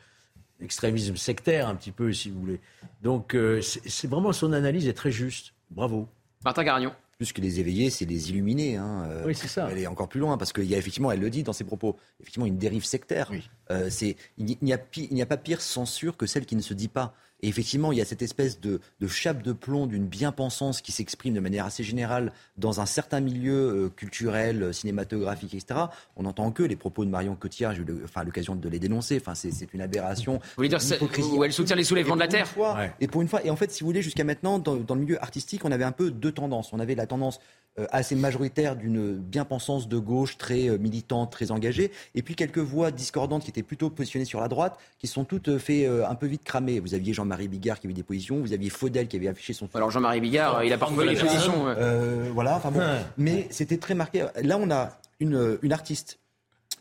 extrémisme sectaire, un petit peu, si vous voulez. Donc, euh, c'est c'est vraiment son analyse est très juste. Bravo. Martin Garagnon. Plus que les éveillés, c'est les illuminés. Hein. Euh, Oui, c'est ça. Elle est encore plus loin parce qu'il y a effectivement, elle le dit dans ses propos, effectivement une dérive sectaire. Euh, c'est, n'y- a, il n'y a pas pire censure que celle qui ne se dit pas. Et effectivement, il y a cette espèce de, de chape de plomb d'une bien-pensance qui s'exprime de manière assez générale dans un certain milieu euh, culturel, euh, cinématographique, etc. On n'entend que les propos de Marion Cotillard. J'ai eu le- enfin, l'occasion de les dénoncer. Enfin, c'est, c'est une aberration. Vous voulez dire où elle soutient les soulèvements de la Et pour une terre fois- Ouais. et pour une fois, et en fait, si vous voulez, jusqu'à maintenant, dans, dans le milieu artistique, on avait un peu deux tendances. On avait la tendance assez majoritaire d'une bien-pensance de gauche, très euh, militante, très engagée, et puis quelques voix discordantes qui étaient plutôt positionnées sur la droite, qui sont toutes euh, fait euh, un peu vite cramer. Vous aviez Jean-Marie Bigard qui avait des positions, vous aviez Faudel qui avait affiché son. Alors Jean-Marie Bigard, euh, il a parfois les positions. euh, Euh, voilà, enfin bon. Mais c'était très marqué. Là, on a une, une artiste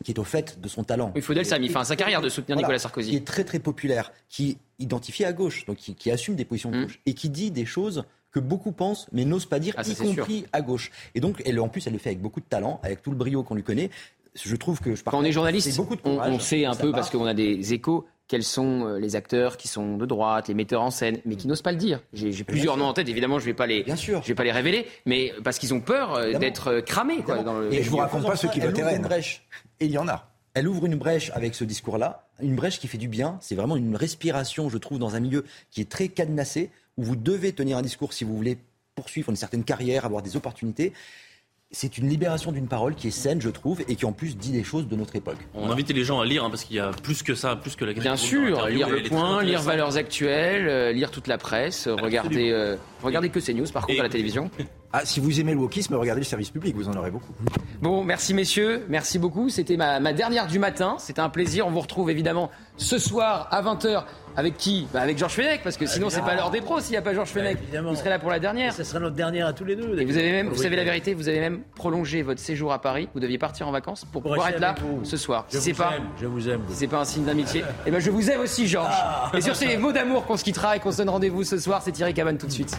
qui est au fait de son talent. Il Faudel, ça a mis fin à sa carrière de soutenir Nicolas Sarkozy. Qui est très très populaire, qui est identifié à gauche, donc qui, assume des positions de mmh. gauche et qui dit des choses que beaucoup pensent mais n'osent pas dire, ah, y compris à gauche. Et donc, elle, en plus, elle le fait avec beaucoup de talent, avec tout le brio qu'on lui connaît. Je trouve que je Quand on est journaliste, beaucoup de on, sait un peu parce qu'on a des échos quels sont euh, les acteurs qui sont de droite, les metteurs en scène, mais qui n'osent pas le dire. J'ai plusieurs noms en tête, évidemment, je ne vais pas les, Je vais pas les révéler, mais parce qu'ils ont peur euh, d'être euh, cramés. Quoi, dans le... Et je vous raconte pas ceux qui votent une brèche. Et il y en a. Elle ouvre une brèche avec ce discours-là, une brèche qui fait du bien. C'est vraiment une respiration, je trouve, dans un milieu qui est très cadenassé, où vous devez tenir un discours si vous voulez poursuivre une certaine carrière, avoir des opportunités c'est une libération d'une parole qui est saine, je trouve, et qui en plus dit des choses de notre époque. On invite les gens à lire, hein, parce qu'il y a plus que ça, plus que la Bien sûr, lire le point, lire Valeurs Actuelles, euh, lire toute la presse, regarder, euh, regarder que ces news par contre à la télévision. <laughs> Ah, si vous aimez le wokisme, regardez le service public, vous en aurez beaucoup. Bon, merci messieurs, merci beaucoup. C'était ma, ma dernière du matin. C'était un plaisir. On vous retrouve évidemment ce soir à 20h avec qui? Bah Avec Georges Fenech, parce que sinon c'est pas l'heure des pros s'il n'y a pas Georges Fenech. vous serez là pour la dernière. Ce sera notre dernière à tous les deux. Et vous avez même, vous savez la vérité, vous avez même prolongé votre séjour à Paris. Vous deviez partir en vacances pour, pouvoir être là ce soir. Je si c'est pas, je vous aime. Si c'est pas un signe d'amitié, et <laughs> eh ben je vous aime aussi, Georges. Ah. Et sur ces mots d'amour qu'on se quittera et qu'on se donne rendez-vous ce soir, c'est Thierry Cabane tout de suite.